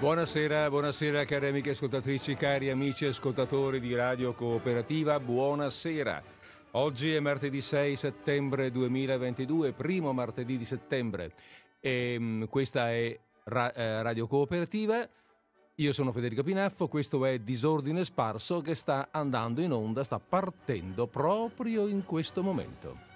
Buonasera, buonasera cari amiche ascoltatrici, cari amici ascoltatori di Radio Cooperativa, buonasera. Oggi è martedì 6 settembre 2022, primo martedì di settembre e mm, questa è Ra- eh, Radio Cooperativa. Io sono Federico Pinaffo, questo è Disordine Sparso che sta andando in onda, sta partendo proprio in questo momento.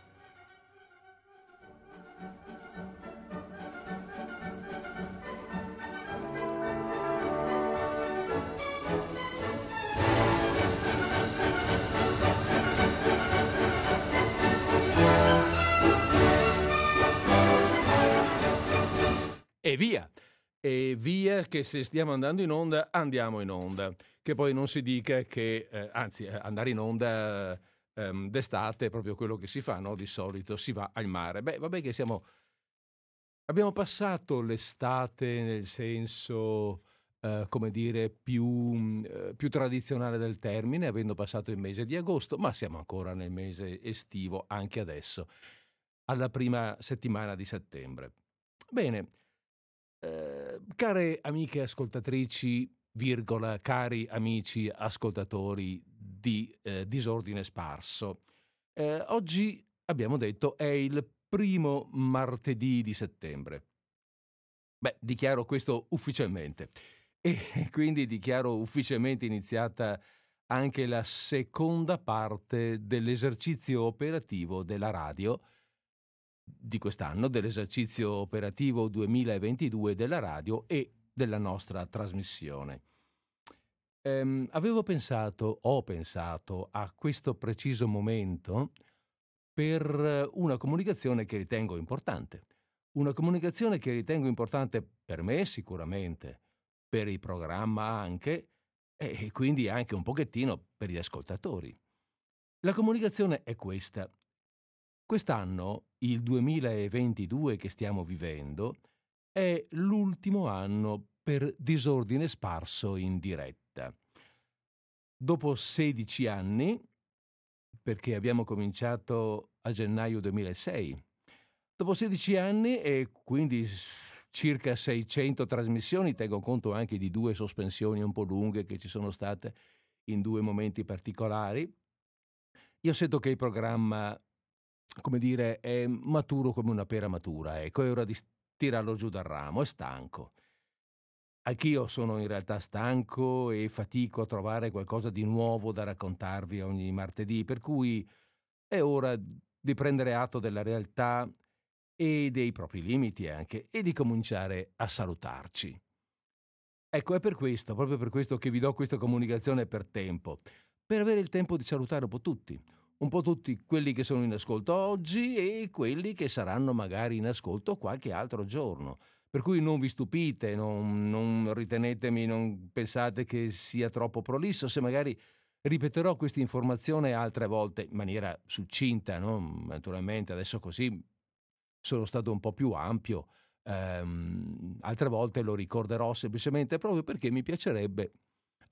E via. E via che se stiamo andando in onda, andiamo in onda. Che poi non si dica che, eh, anzi, eh, andare in onda ehm, d'estate è proprio quello che si fa, no? Di solito si va al mare. Beh, vabbè che siamo... Abbiamo passato l'estate nel senso... Uh, come dire, più, uh, più, tradizionale del termine, avendo passato il mese di agosto, ma siamo ancora nel mese estivo anche adesso, alla prima settimana di settembre. Bene, eh, care amiche ascoltatrici, virgola, cari amici ascoltatori di eh, Disordine Sparso, eh, oggi abbiamo detto è il primo martedì di settembre. Beh, dichiaro questo ufficialmente e quindi dichiaro ufficialmente iniziata anche la seconda parte dell'esercizio operativo della radio di quest'anno, dell'esercizio operativo 2022 della radio e della nostra trasmissione. Ehm, avevo pensato, ho pensato a questo preciso momento per una comunicazione che ritengo importante. Una comunicazione che ritengo importante per me sicuramente, per il programma anche e quindi anche un pochettino per gli ascoltatori. La comunicazione è questa. Quest'anno, il 2022 che stiamo vivendo, è l'ultimo anno per disordine sparso in diretta. Dopo 16 anni, perché abbiamo cominciato a gennaio 2006, dopo 16 anni e quindi circa 600 trasmissioni, tengo conto anche di due sospensioni un po' lunghe che ci sono state in due momenti particolari, io sento che il programma come dire, è maturo come una pera matura, ecco, è ora di tirarlo giù dal ramo, è stanco. Anch'io sono in realtà stanco e fatico a trovare qualcosa di nuovo da raccontarvi ogni martedì, per cui è ora di prendere atto della realtà e dei propri limiti anche e di cominciare a salutarci. Ecco, è per questo, proprio per questo che vi do questa comunicazione per tempo, per avere il tempo di salutare un po' tutti, un po' tutti quelli che sono in ascolto oggi e quelli che saranno magari in ascolto qualche altro giorno. Per cui non vi stupite, non, non ritenetemi, non pensate che sia troppo prolisso, se magari ripeterò questa informazione altre volte in maniera succinta, no? naturalmente adesso così sono stato un po' più ampio, ehm, altre volte lo ricorderò semplicemente proprio perché mi piacerebbe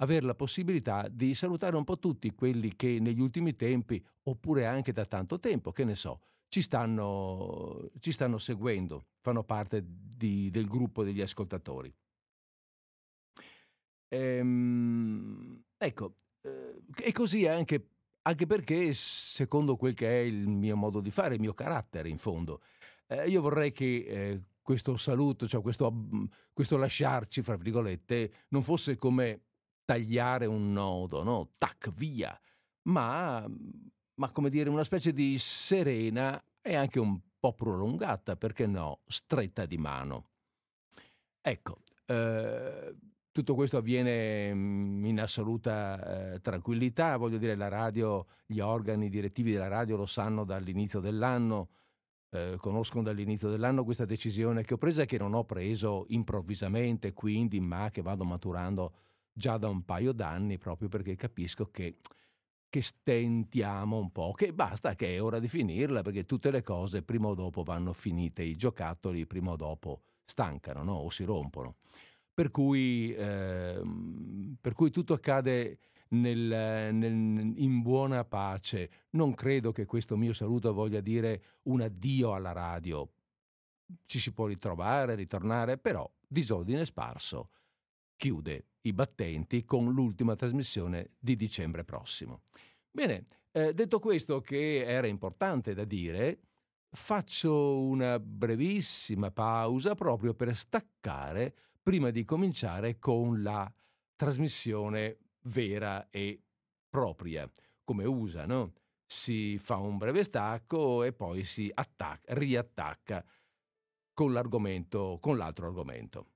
avere la possibilità di salutare un po' tutti quelli che negli ultimi tempi, oppure anche da tanto tempo, che ne so, ci stanno, ci stanno seguendo, fanno parte di, del gruppo degli ascoltatori. Ehm, ecco, eh, e così anche, anche, perché, secondo quel che è il mio modo di fare, il mio carattere in fondo, eh, io vorrei che eh, questo saluto, cioè questo, questo lasciarci, fra virgolette, non fosse come tagliare un nodo, no? Tac, via. Ma, ma come dire, una specie di serena e anche un po' prolungata, perché no, stretta di mano. Ecco, eh, tutto questo avviene mm, in assoluta eh, tranquillità, voglio dire, la radio, gli organi direttivi della radio lo sanno dall'inizio dell'anno, eh, conoscono dall'inizio dell'anno questa decisione che ho preso e che non ho preso improvvisamente, quindi, ma che vado maturando già da un paio d'anni proprio perché capisco che, che stentiamo un po', che basta, che è ora di finirla perché tutte le cose prima o dopo vanno finite, i giocattoli prima o dopo stancano no? o si rompono. Per cui, eh, per cui tutto accade nel, nel, in buona pace. Non credo che questo mio saluto voglia dire un addio alla radio. Ci si può ritrovare, ritornare, però disordine sparso chiude i battenti con l'ultima trasmissione di dicembre prossimo. Bene, eh, detto questo che era importante da dire, faccio una brevissima pausa proprio per staccare prima di cominciare con la trasmissione vera e propria, come usa, no? Si fa un breve stacco e poi si attacca, riattacca con l'argomento, con l'altro argomento.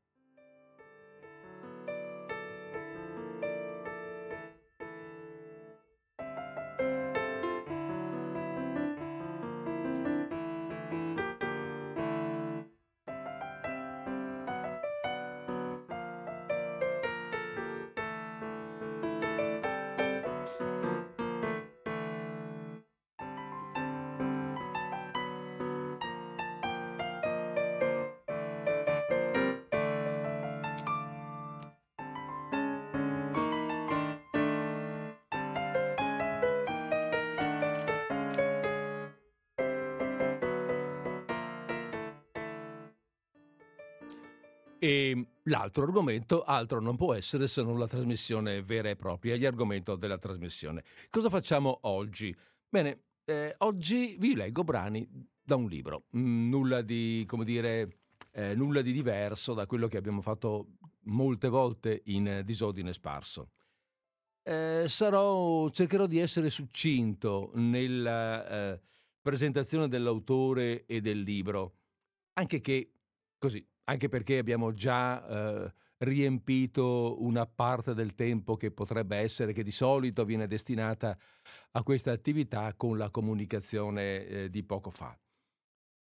L'altro argomento, altro non può essere se non la trasmissione vera e propria, gli argomenti della trasmissione. Cosa facciamo oggi? Bene, eh, oggi vi leggo brani da un libro, mm, nulla di, come dire, eh, nulla di diverso da quello che abbiamo fatto molte volte in disordine sparso. Eh, sarò, cercherò di essere succinto nella eh, presentazione dell'autore e del libro, anche che così anche perché abbiamo già eh, riempito una parte del tempo che potrebbe essere, che di solito viene destinata a questa attività con la comunicazione eh, di poco fa.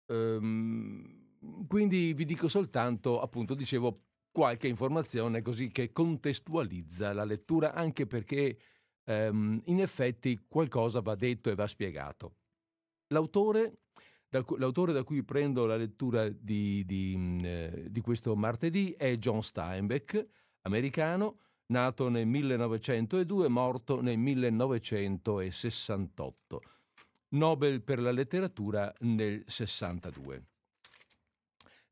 Ehm, quindi vi dico soltanto, appunto, dicevo, qualche informazione così che contestualizza la lettura, anche perché ehm, in effetti qualcosa va detto e va spiegato. L'autore da, l'autore da cui prendo la lettura di, di, mm, eh, di questo martedì è John Steinbeck, americano, nato nel 1902 morto nel 1968. Nobel per la letteratura nel 62.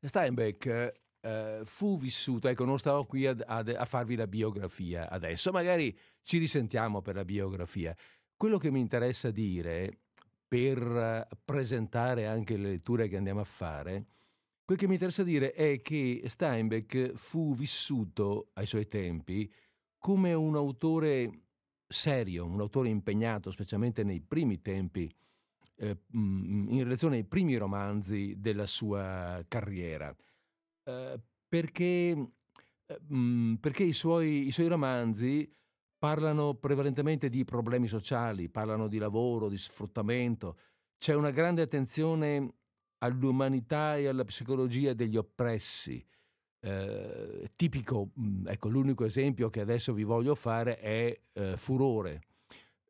Steinbeck eh, fu vissuto, ecco non stavo qui a, a, a, farvi la biografia adesso, magari ci risentiamo per la biografia. Quello che mi interessa dire per presentare anche le letture che andiamo a fare, quel che mi interessa dire è che Steinbeck fu vissuto ai suoi tempi come un autore serio, un autore impegnato, specialmente nei primi tempi, eh, mm, in relazione ai primi romanzi della sua carriera, eh, perché, eh, mm, perché i, suoi, i suoi romanzi parlano prevalentemente di problemi sociali, parlano di lavoro, di sfruttamento. C'è una grande attenzione all'umanità e alla psicologia degli oppressi. Eh, tipico, mm, ecco, l'unico esempio che adesso vi voglio fare è eh, Furore,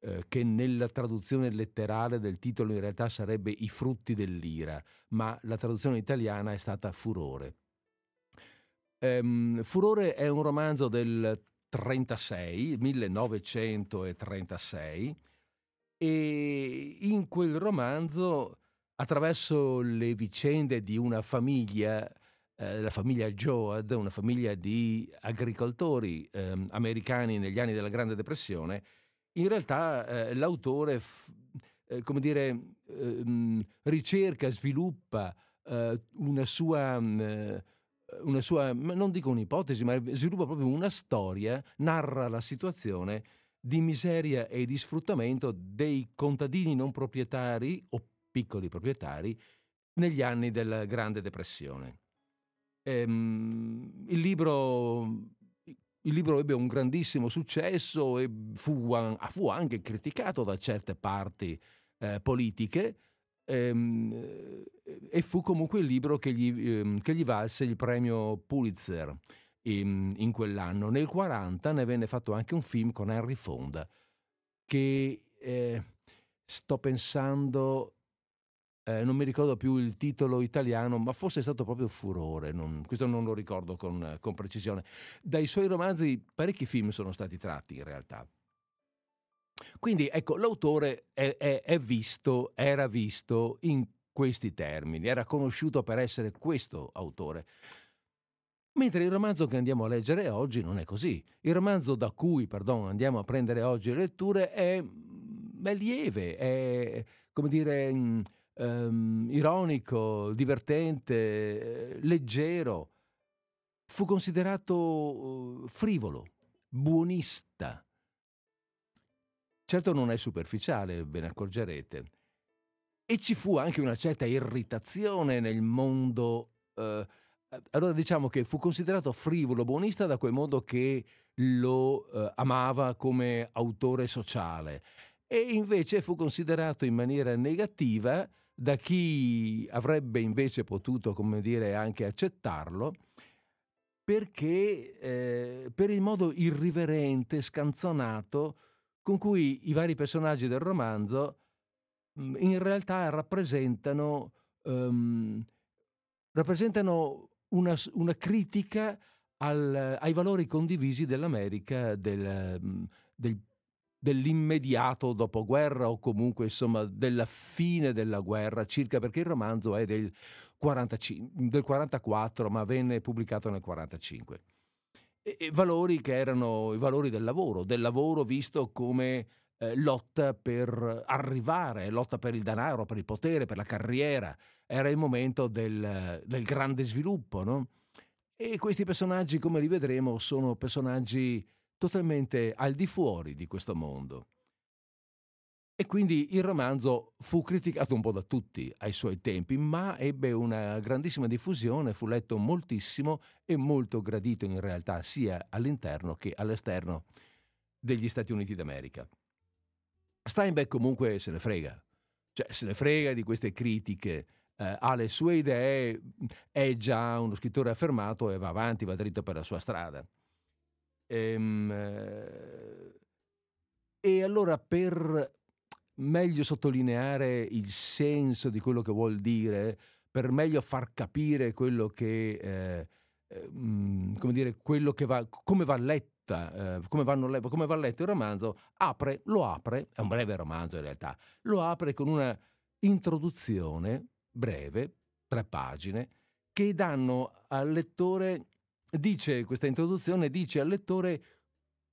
eh, che nella traduzione letterale del titolo in realtà sarebbe I frutti dell'ira, ma la traduzione italiana è stata Furore. Um, Furore è un romanzo del 36, 1936, e in quel romanzo, attraverso le vicende di una famiglia, eh, la famiglia Joad, una famiglia di agricoltori eh, americani negli anni della Grande Depressione, in realtà eh, l'autore, f- eh, come dire, ehm, ricerca, sviluppa eh, una sua mh, una sua, non dico un'ipotesi, ma sviluppa proprio una storia, narra la situazione di miseria e di sfruttamento dei contadini non proprietari o piccoli proprietari negli anni della Grande Depressione. Ehm, il, libro, il, libro, ebbe un grandissimo successo e fu, fu anche criticato da certe parti eh, politiche, ehm, e fu comunque il libro che gli, ehm, che gli valse il premio Pulitzer in, in, quell'anno. Nel 1940 ne venne fatto anche un film con Henry Fonda che eh, sto pensando, eh, non mi ricordo più il titolo italiano, ma forse è stato proprio Furore, non, questo non lo ricordo con, con precisione. Dai suoi romanzi parecchi film sono stati tratti in realtà. Quindi ecco, l'autore è, è, è visto, era visto in questi termini, era conosciuto per essere questo autore. Mentre il romanzo che andiamo a leggere oggi non è così. Il romanzo da cui, pardon, andiamo a prendere oggi le letture è, mm, è lieve, è, come dire, um, ironico, divertente, leggero. Fu considerato frivolo, buonista. Certo non è superficiale, ve ne accorgerete. E ci fu anche una certa irritazione nel mondo eh, allora diciamo che fu considerato frivolo, buonista da quel modo che lo eh, amava come autore sociale e invece fu considerato in maniera negativa da chi avrebbe invece potuto, come dire, anche accettarlo, perché eh, per il modo irriverente, scanzonato con cui i vari personaggi del romanzo mm, in realtà rappresentano, um, rappresentano una, una critica al, ai valori condivisi dell'America del, mm, del, dell'immediato dopoguerra o comunque insomma della fine della guerra, circa perché il romanzo è del, 45, del 44 ma venne pubblicato nel 45. E, e valori che erano i valori del lavoro, del lavoro visto come eh, lotta per arrivare, lotta per il denaro, per il potere, per la carriera. Era il momento del, del grande sviluppo, no? E questi personaggi, come li vedremo, sono personaggi totalmente al di fuori di questo mondo. E quindi il romanzo fu criticato un po' da tutti ai suoi tempi, ma ebbe una grandissima diffusione, fu letto moltissimo e molto gradito in realtà sia all'interno che all'esterno degli Stati Uniti d'America. Steinbeck comunque se ne frega, cioè se ne frega di queste critiche, eh, ha le sue idee, è già uno scrittore affermato e va avanti, va dritto per la sua strada. Ehm, eh, e allora per meglio sottolineare il senso di quello che vuol dire, per meglio far capire quello che, eh, eh, mm, come dire, quello che va, come va letta, eh, come, vanno, come, va letto il romanzo, apre, lo apre, è un breve romanzo in realtà, lo apre con una introduzione breve, tre pagine, che danno al lettore, dice questa introduzione, dice al lettore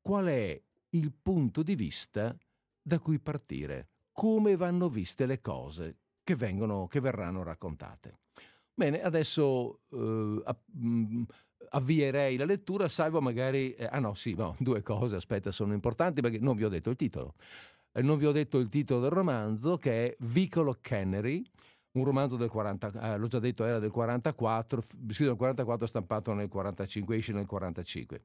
qual è il punto di vista da cui partire, come vanno viste le cose che, vengono, che verranno raccontate. Bene, adesso eh, avvierei la lettura, salvo magari... Eh, ah no, sì, no, due cose, aspetta, sono importanti perché non vi ho detto il titolo. Eh, non vi ho detto il titolo del romanzo che è Vicolo Cannery, un romanzo del 40, eh, l'ho già detto, era del 44, scritto nel 44, stampato nel 45, esce nel 45.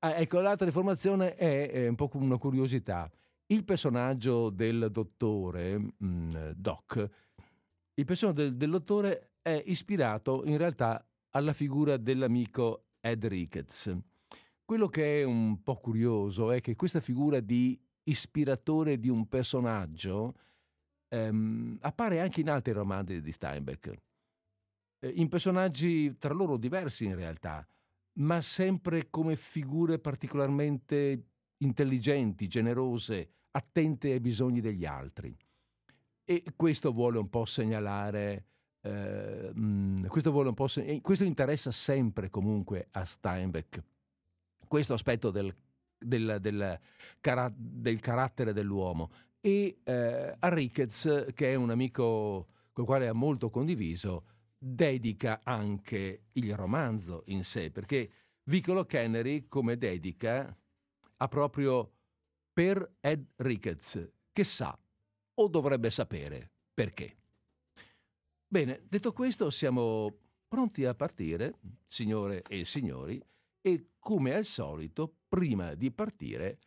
Ah, ecco, l'altra informazione è, è, un po' una curiosità. Il personaggio del dottore, mm, Doc, il personaggio del, del dottore è ispirato in realtà alla figura dell'amico Ed Ricketts. Quello che è un po' curioso è che questa figura di ispiratore di un personaggio ehm, appare anche in altri romanzi di Steinbeck, eh, in personaggi tra loro diversi in realtà, ma sempre come figure particolarmente intelligenti, generose, attente ai bisogni degli altri. E questo vuole un po' segnalare eh, questo, vuole un po se- questo interessa sempre comunque a Steinbeck, questo aspetto del, del, del, cara- del carattere dell'uomo. E eh, a Ricketts, che è un amico col quale ha molto condiviso, dedica anche il romanzo in sé, perché Vicolo Kennery, come dedica, ha proprio per Ed Ricketts, che sa o dovrebbe sapere perché. Bene, detto questo, siamo pronti a partire, signore e signori, e come al solito, prima di partire,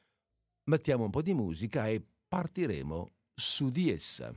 mettiamo un po' di musica e partiremo su di essa.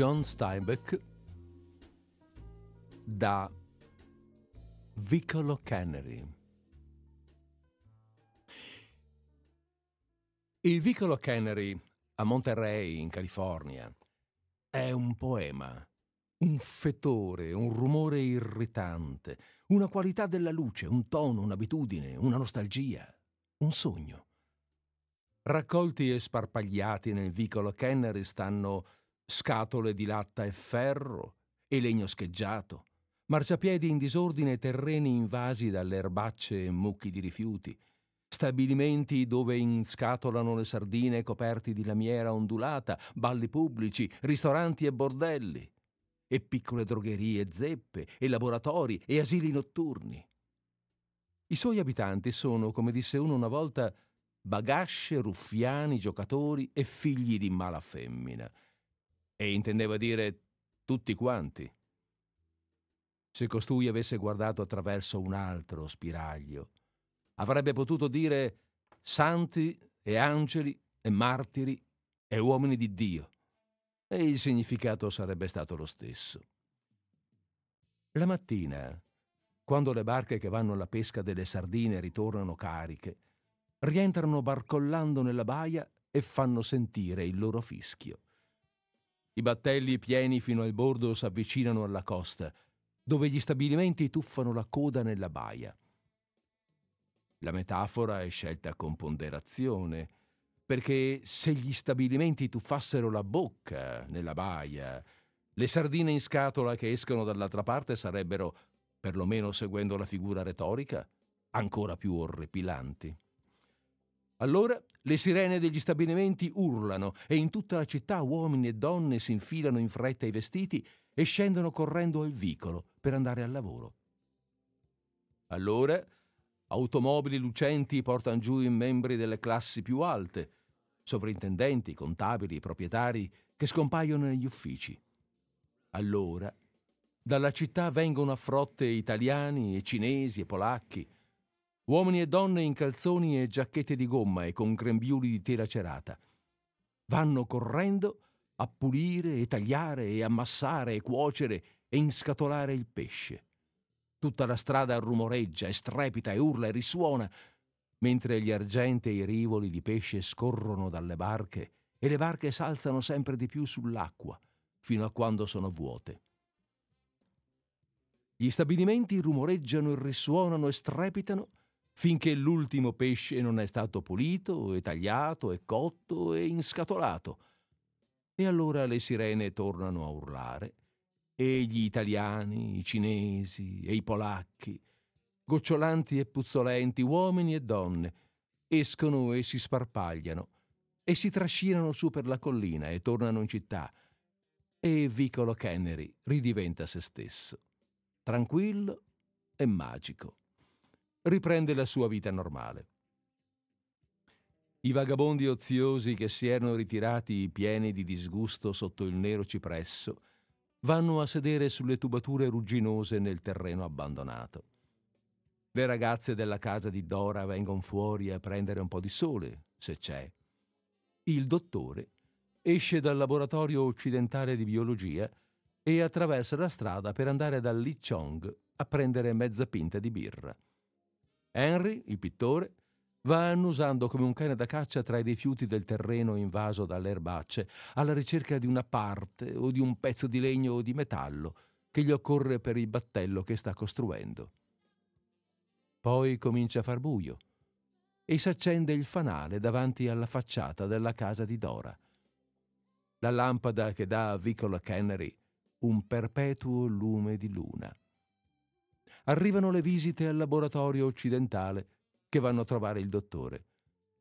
John Steinbeck da Vicolo Cannery. Il Vicolo Cannery a Monterey, in California, è un poema, un fetore, un rumore irritante, una qualità della luce, un tono, un'abitudine, una nostalgia, un sogno. Raccolti e sparpagliati nel vicolo Cannery stanno scatole di latta e ferro e legno scheggiato, marciapiedi in disordine e terreni invasi dalle erbacce e mucchi di rifiuti, stabilimenti dove inscatolano le sardine coperti di lamiera ondulata, balli pubblici, ristoranti e bordelli, e piccole drogherie zeppe, e laboratori e asili notturni. I suoi abitanti sono, come disse uno una volta, bagasce, ruffiani, giocatori e figli di mala femmina. E intendeva dire tutti quanti. Se costui avesse guardato attraverso un altro spiraglio, avrebbe potuto dire santi e angeli e martiri e uomini di Dio, e il significato sarebbe stato lo stesso. La mattina, quando le barche che vanno alla pesca delle sardine ritornano cariche, rientrano barcollando nella baia e fanno sentire il loro fischio. I battelli pieni fino al bordo s'avvicinano alla costa dove gli stabilimenti tuffano la coda nella baia. La metafora è scelta con ponderazione, perché se gli stabilimenti tuffassero la bocca nella baia, le sardine in scatola che escono dall'altra parte sarebbero, perlomeno seguendo la figura retorica, ancora più orripilanti. Allora le sirene degli stabilimenti urlano e in tutta la città uomini e donne si infilano in fretta i vestiti e scendono correndo al vicolo per andare al lavoro. Allora automobili lucenti portano giù i membri delle classi più alte, sovrintendenti, contabili, proprietari, che scompaiono negli uffici. Allora dalla città vengono a frotte italiani e cinesi e polacchi, uomini e donne in calzoni e giacchette di gomma e con grembiuli di tela cerata. Vanno correndo a pulire e tagliare e ammassare e cuocere e inscatolare il pesce. Tutta la strada rumoreggia e strepita e urla e risuona, mentre gli argenti e i rivoli di pesce scorrono dalle barche e le barche s'alzano sempre di più sull'acqua, fino a quando sono vuote. Gli stabilimenti rumoreggiano e risuonano e strepitano finché l'ultimo pesce non è stato pulito e tagliato e cotto e inscatolato, e allora le sirene tornano a urlare e gli italiani, i cinesi e i polacchi, gocciolanti e puzzolenti, uomini e donne, escono e si sparpagliano e si trascinano su per la collina e tornano in città e Vicolo Kennery ridiventa se stesso, tranquillo e magico. Riprende la sua vita normale. I vagabondi oziosi che si erano ritirati pieni di disgusto sotto il nero cipresso vanno a sedere sulle tubature rugginose nel terreno abbandonato. Le ragazze della casa di Dora vengono fuori a prendere un po' di sole, se c'è. Il dottore esce dal laboratorio occidentale di biologia e attraversa la strada per andare da Li Chong a prendere mezza pinta di birra. Henry, il pittore, Va annusando come un cane da caccia tra i rifiuti del terreno invaso dalle erbacce, alla ricerca di una parte o di un pezzo di legno o di metallo che gli occorre per il battello che sta costruendo. Poi comincia a far buio e s'accende il fanale davanti alla facciata della casa di Dora. La lampada che dà a Vicolo Cannery un perpetuo lume di luna. Arrivano le visite al laboratorio occidentale che vanno a trovare il dottore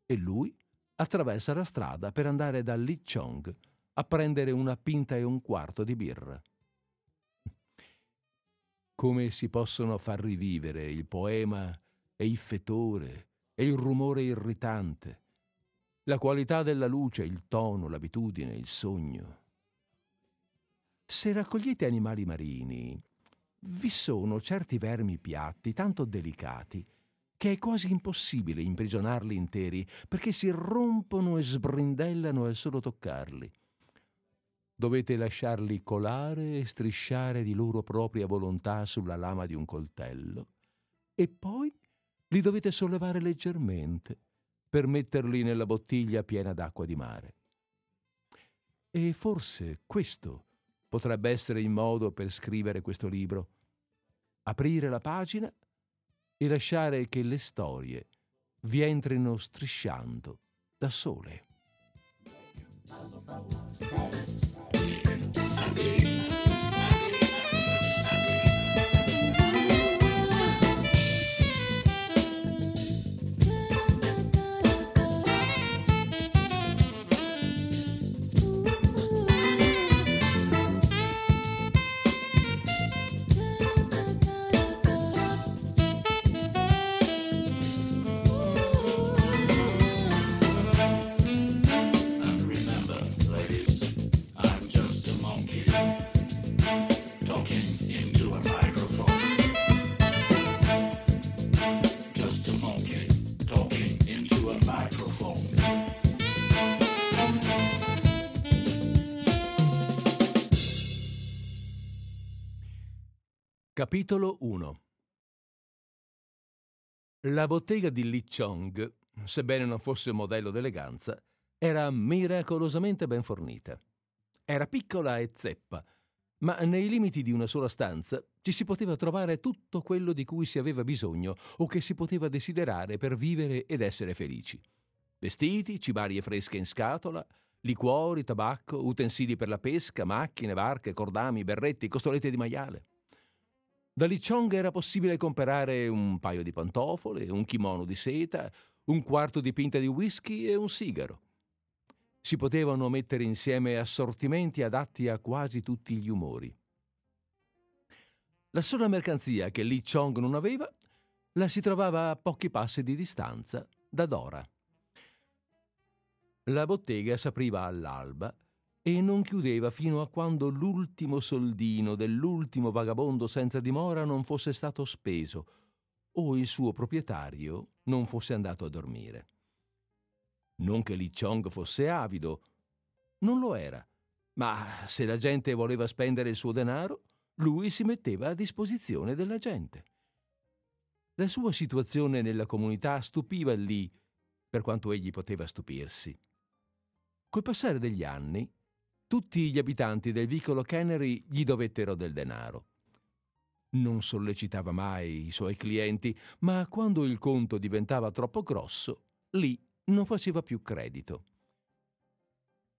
e lui attraversa la strada per andare da Li Chong a prendere una pinta e un quarto di birra. Come si possono far rivivere il poema e il fetore e il rumore irritante, la qualità della luce, il tono, l'abitudine, il sogno? Se raccogliete animali marini, vi sono certi vermi piatti tanto delicati che è quasi impossibile imprigionarli interi perché si rompono e sbrindellano al solo toccarli. dovete lasciarli colare e strisciare di loro propria volontà sulla lama di un coltello e poi li dovete sollevare leggermente per metterli nella bottiglia piena d'acqua di mare. E forse questo potrebbe essere il modo per scrivere questo libro. Aprire la pagina e lasciare che le storie vi entrino strisciando da sole. Capitolo 1 La bottega di Li Chong, sebbene non fosse un modello d'eleganza, era miracolosamente ben fornita. Era piccola e zeppa, ma nei limiti di una sola stanza ci si poteva trovare tutto quello di cui si aveva bisogno o che si poteva desiderare per vivere ed essere felici. Vestiti, cibarie fresche in scatola, liquori, tabacco, utensili per la pesca, macchine, barche, cordami, berretti, costolette di maiale. Da Lichong era possibile comprare un paio di pantofole, un kimono di seta, un quarto di pinta di whisky e un sigaro. Si potevano mettere insieme assortimenti adatti a quasi tutti gli umori. La sola mercanzia che Li Chong non aveva la si trovava a pochi passi di distanza da Dora. La bottega s'apriva all'alba e non chiudeva fino a quando l'ultimo soldino dell'ultimo vagabondo senza dimora non fosse stato speso o il suo proprietario non fosse andato a dormire. Non che Li Chong fosse avido, non lo era, ma se la gente voleva spendere il suo denaro, lui si metteva a disposizione della gente. La sua situazione nella comunità stupiva lì, per quanto egli poteva stupirsi. Col passare degli anni, tutti gli abitanti del vicolo Cannery gli dovettero del denaro. Non sollecitava mai i suoi clienti, ma quando il conto diventava troppo grosso, lì non faceva più credito.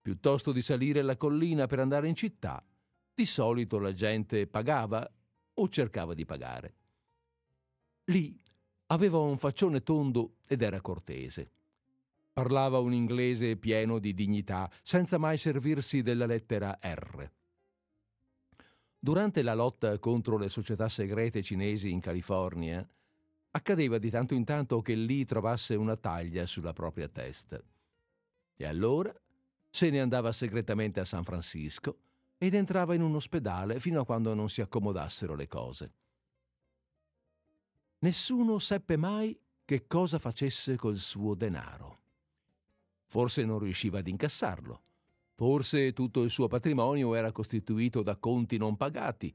Piuttosto di salire la collina per andare in città, di solito la gente pagava o cercava di pagare. Lì aveva un faccione tondo ed era cortese. Parlava un inglese pieno di dignità, senza mai servirsi della lettera R. Durante la lotta contro le società segrete cinesi in California, accadeva di tanto in tanto che lì trovasse una taglia sulla propria testa. E allora se ne andava segretamente a San Francisco ed entrava in un ospedale fino a quando non si accomodassero le cose. Nessuno seppe mai che cosa facesse col suo denaro. Forse non riusciva ad incassarlo. Forse tutto il suo patrimonio era costituito da conti non pagati.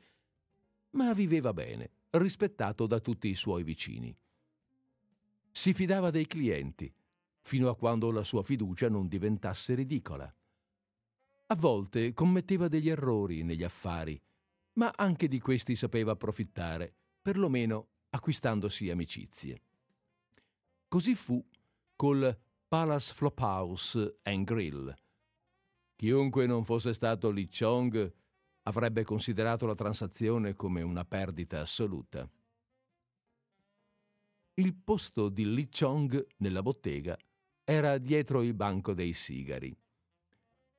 Ma viveva bene, rispettato da tutti i suoi vicini. Si fidava dei clienti, fino a quando la sua fiducia non diventasse ridicola. A volte commetteva degli errori negli affari, ma anche di questi sapeva approfittare, perlomeno acquistandosi amicizie. Così fu col Palace Flophouse and Grill. Chiunque non fosse stato Li Chong avrebbe considerato la transazione come una perdita assoluta. Il posto di Li Chong nella bottega era dietro il banco dei sigari.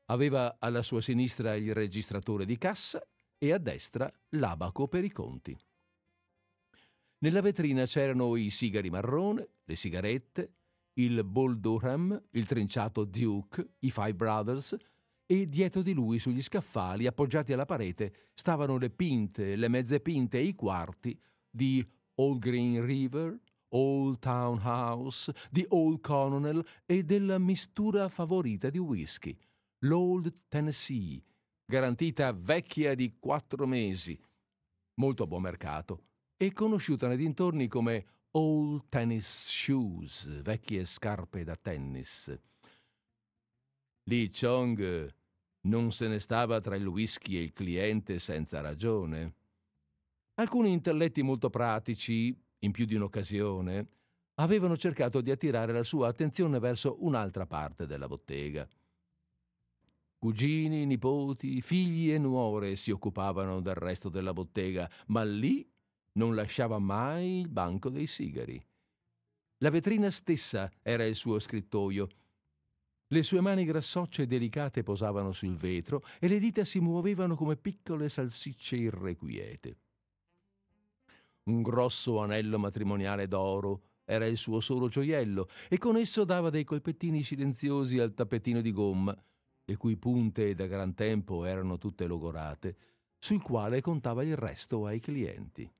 Aveva alla sua sinistra il registratore di cassa e a destra l'abaco per i conti. Nella vetrina c'erano i sigari marrone, le sigarette, il Bull Durham, il trinciato Duke, i Five Brothers, e dietro di lui, sugli scaffali, appoggiati alla parete, stavano le pinte, le mezze pinte e i quarti di Old Green River, Old Town House, di Old Colonel e della mistura favorita di whisky, l'Old Tennessee, garantita vecchia di quattro mesi, molto a buon mercato, e conosciuta nei dintorni come Old Tennis Shoes, vecchie scarpe da tennis. Li Chong non se ne stava tra il whisky e il cliente senza ragione. Alcuni intelletti molto pratici, in più di un'occasione, avevano cercato di attirare la sua attenzione verso un'altra parte della bottega. Cugini, nipoti, figli e nuore si occupavano del resto della bottega, ma lì non lasciava mai il banco dei sigari. La vetrina stessa era il suo scrittoio. Le sue mani grassocce e delicate posavano sul vetro e le dita si muovevano come piccole salsicce irrequiete. Un grosso anello matrimoniale d'oro era il suo solo gioiello e con esso dava dei colpettini silenziosi al tappetino di gomma, le cui punte da gran tempo erano tutte logorate, sul quale contava il resto ai clienti.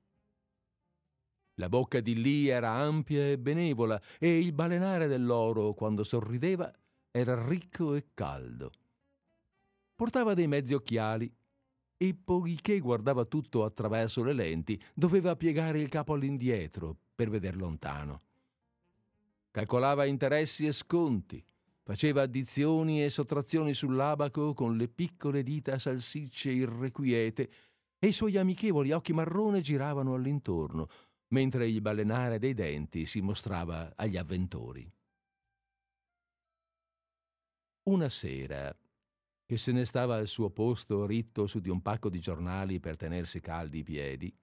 La bocca di lì era ampia e benevola e il balenare dell'oro, quando sorrideva, era ricco e caldo. Portava dei mezzi occhiali e poiché guardava tutto attraverso le lenti, doveva piegare il capo all'indietro per veder lontano. Calcolava interessi e sconti, faceva addizioni e sottrazioni sull'abaco con le piccole dita salsicce irrequiete e i suoi amichevoli occhi marrone giravano all'intorno, mentre il balenare dei denti si mostrava agli avventori. Una sera, che se ne stava al suo posto ritto su di un pacco di giornali per tenersi caldi i piedi,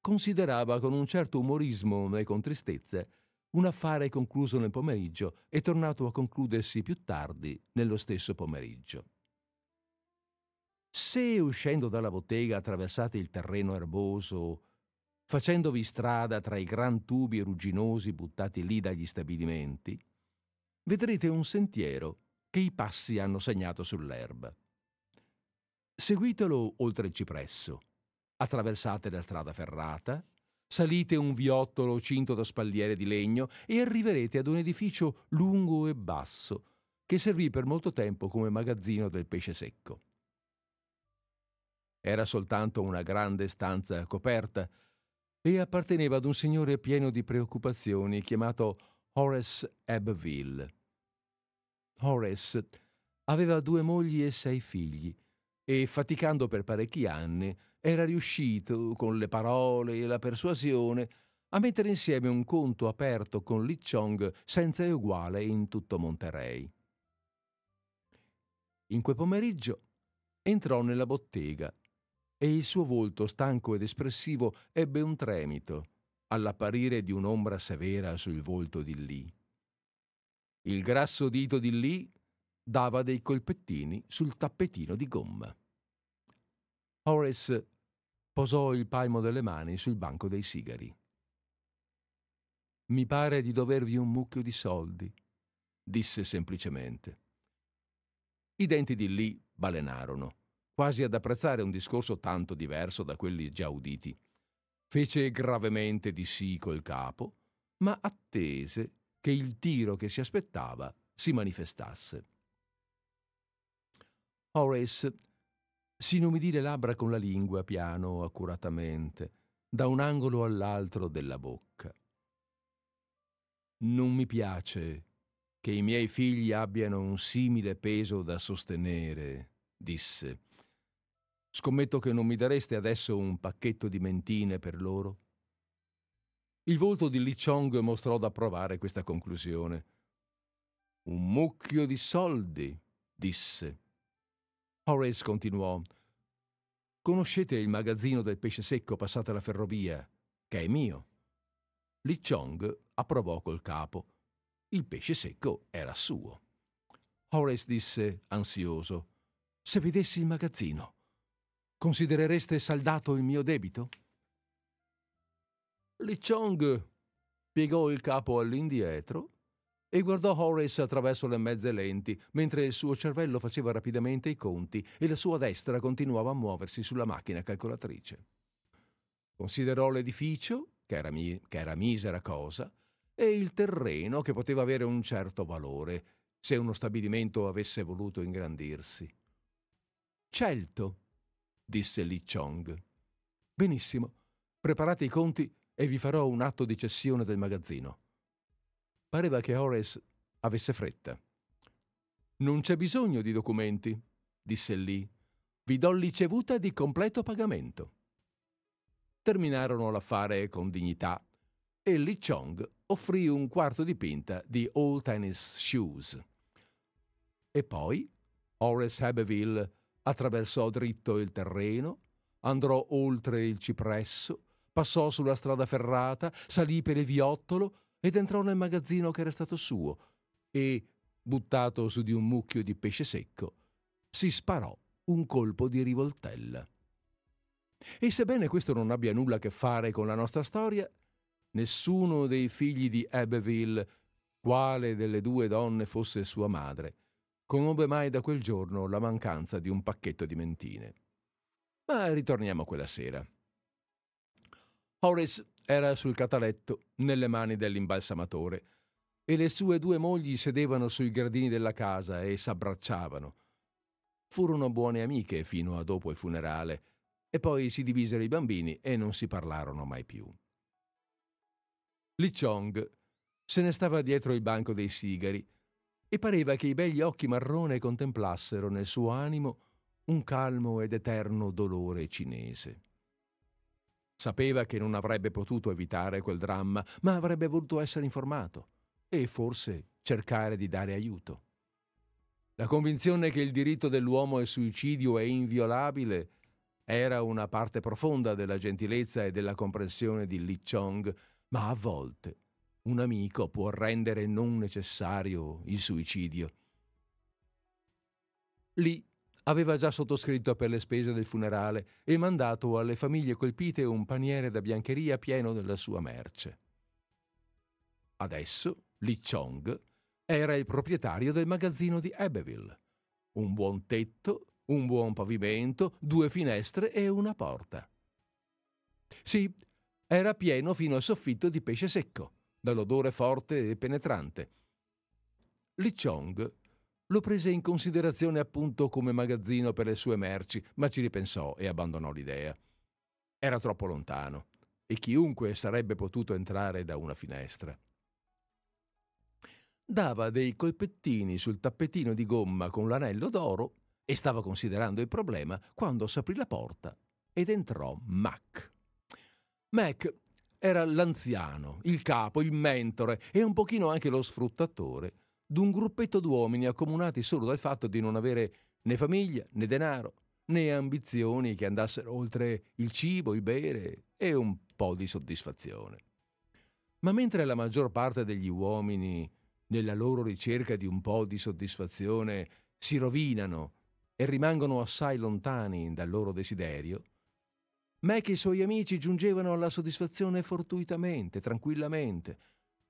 considerava con un certo umorismo e con tristezza un affare concluso nel pomeriggio e tornato a concludersi più tardi nello stesso pomeriggio. Se uscendo dalla bottega attraversate il terreno erboso facendovi strada tra i gran tubi rugginosi buttati lì dagli stabilimenti, vedrete un sentiero che i passi hanno segnato sull'erba. Seguitelo oltre il cipresso, attraversate la strada ferrata, salite un viottolo cinto da spalliere di legno e arriverete ad un edificio lungo e basso che servì per molto tempo come magazzino del pesce secco. Era soltanto una grande stanza coperta e apparteneva ad un signore pieno di preoccupazioni chiamato Horace Abbeville. Horace aveva due mogli e sei figli e, faticando per parecchi anni, era riuscito, con le parole e la persuasione, a mettere insieme un conto aperto con Li Chong senza eguale in tutto Monterey. In quel pomeriggio entrò nella bottega e il suo volto stanco ed espressivo ebbe un tremito all'apparire di un'ombra severa sul volto di Lì. Il grasso dito di Lì dava dei colpettini sul tappetino di gomma. Horace posò il palmo delle mani sul banco dei sigari. Mi pare di dovervi un mucchio di soldi, disse semplicemente. I denti di Lì balenarono quasi ad apprezzare un discorso tanto diverso da quelli già uditi. Fece gravemente di sì col capo, ma attese che il tiro che si aspettava si manifestasse. Horace si inumidì le labbra con la lingua piano, accuratamente, da un angolo all'altro della bocca. Non mi piace che i miei figli abbiano un simile peso da sostenere, disse Scommetto che non mi dareste adesso un pacchetto di mentine per loro? Il volto di Li Chong mostrò d'approvare questa conclusione. Un mucchio di soldi, disse. Horace continuò. Conoscete il magazzino del pesce secco passata la ferrovia, che è mio? Li Chong approvò col capo. Il pesce secco era suo. Horace disse, ansioso, se vedessi il magazzino. Considerereste saldato il mio debito? Li Chong piegò il capo all'indietro e guardò Horace attraverso le mezze lenti, mentre il suo cervello faceva rapidamente i conti e la sua destra continuava a muoversi sulla macchina calcolatrice. Considerò l'edificio, che era, mi- che era misera cosa, e il terreno, che poteva avere un certo valore, se uno stabilimento avesse voluto ingrandirsi. Celto, disse Li Chong. Benissimo, preparate i conti e vi farò un atto di cessione del magazzino. Pareva che Horace avesse fretta. Non c'è bisogno di documenti, disse Lee. Vi do ricevuta di completo pagamento. Terminarono l'affare con dignità e Lee Chong offrì un quarto di pinta di Old Tennis Shoes. E poi Horace Abbeville attraversò dritto il terreno, andrò oltre il cipresso, passò sulla strada ferrata, salì per il viottolo ed entrò nel magazzino che era stato suo e, buttato su di un mucchio di pesce secco, si sparò un colpo di rivoltella. E sebbene questo non abbia nulla a che fare con la nostra storia, nessuno dei figli di Abbeville, quale delle due donne fosse sua madre, conobbe mai da quel giorno la mancanza di un pacchetto di mentine. Ma ritorniamo quella sera. Horace era sul cataletto, nelle mani dell'imbalsamatore, e le sue due mogli sedevano sui gradini della casa e s'abbracciavano. Furono buone amiche fino a dopo il funerale, e poi si divisero i bambini e non si parlarono mai più. Li Chong se ne stava dietro il banco dei sigari e pareva che i begli occhi marrone contemplassero nel suo animo un calmo ed eterno dolore cinese. Sapeva che non avrebbe potuto evitare quel dramma, ma avrebbe voluto essere informato e forse cercare di dare aiuto. La convinzione che il diritto dell'uomo al suicidio è inviolabile era una parte profonda della gentilezza e della comprensione di Li Chong, ma a volte un amico può rendere non necessario il suicidio. Li aveva già sottoscritto per le spese del funerale e mandato alle famiglie colpite un paniere da biancheria pieno della sua merce. Adesso Li Chong era il proprietario del magazzino di Abbeville. Un buon tetto, un buon pavimento, due finestre e una porta. Sì, era pieno fino al soffitto di pesce secco, dall'odore forte e penetrante. Li Chong lo prese in considerazione appunto come magazzino per le sue merci, ma ci ripensò e abbandonò l'idea. Era troppo lontano e chiunque sarebbe potuto entrare da una finestra. Dava dei colpettini sul tappetino di gomma con l'anello d'oro e stava considerando il problema quando s'aprì la porta ed entrò Mac. Mac era l'anziano, il capo, il mentore e un pochino anche lo sfruttatore d'un gruppetto d'uomini accomunati solo dal fatto di non avere né famiglia né denaro né ambizioni che andassero oltre il cibo, il bere e un po' di soddisfazione. Ma mentre la maggior parte degli uomini, nella loro ricerca di un po' di soddisfazione, si rovinano e rimangono assai lontani dal loro desiderio, Mac e i suoi amici giungevano alla soddisfazione fortuitamente, tranquillamente,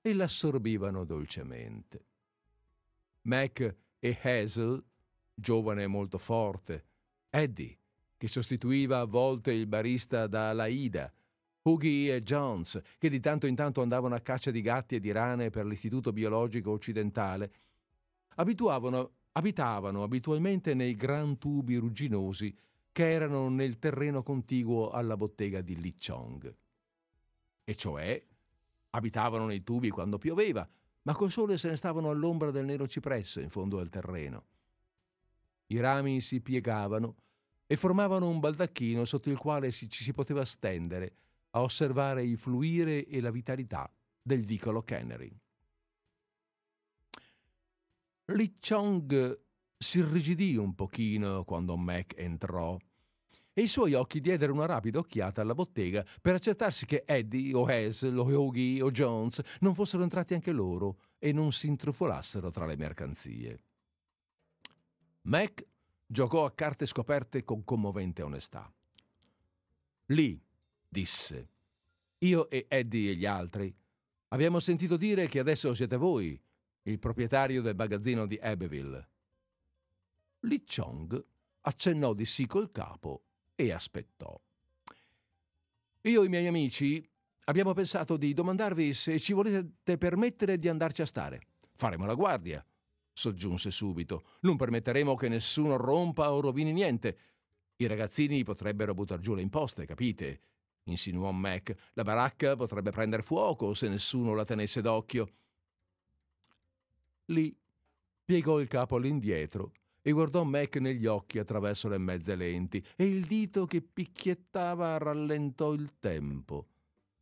e l'assorbivano dolcemente. Mac e Hazel, giovane e molto forte, Eddie, che sostituiva a volte il barista da Laida, Huggy e Jones, che di tanto in tanto andavano a caccia di gatti e di rane per l'Istituto Biologico Occidentale, abituavano, abitavano abitualmente nei gran tubi rugginosi che erano nel terreno contiguo alla bottega di Li Chong. E cioè abitavano nei tubi quando pioveva, ma col sole se ne stavano all'ombra del nero cipresso in fondo al terreno. I rami si piegavano e formavano un baldacchino sotto il quale ci si poteva stendere a osservare il fluire e la vitalità del vicolo Cannery. Li Chong si irrigidì un pochino quando Mac entrò e i suoi occhi diedero una rapida occhiata alla bottega per accertarsi che Eddie o Hazel o Hoagie o Jones non fossero entrati anche loro e non si intrufolassero tra le mercanzie. Mac giocò a carte scoperte con commovente onestà. Lì, disse, io e Eddie e gli altri abbiamo sentito dire che adesso siete voi il proprietario del magazzino di Abbeville. Li Chong accennò di sì col capo e aspettò. Io e i miei amici abbiamo pensato di domandarvi se ci volete permettere di andarci a stare. Faremo la guardia. soggiunse subito. Non permetteremo che nessuno rompa o rovini niente. I ragazzini potrebbero buttar giù le imposte, capite? insinuò Mac. La baracca potrebbe prendere fuoco se nessuno la tenesse d'occhio. Lì piegò il capo all'indietro e guardò Mac negli occhi attraverso le mezze lenti e il dito che picchiettava rallentò il tempo,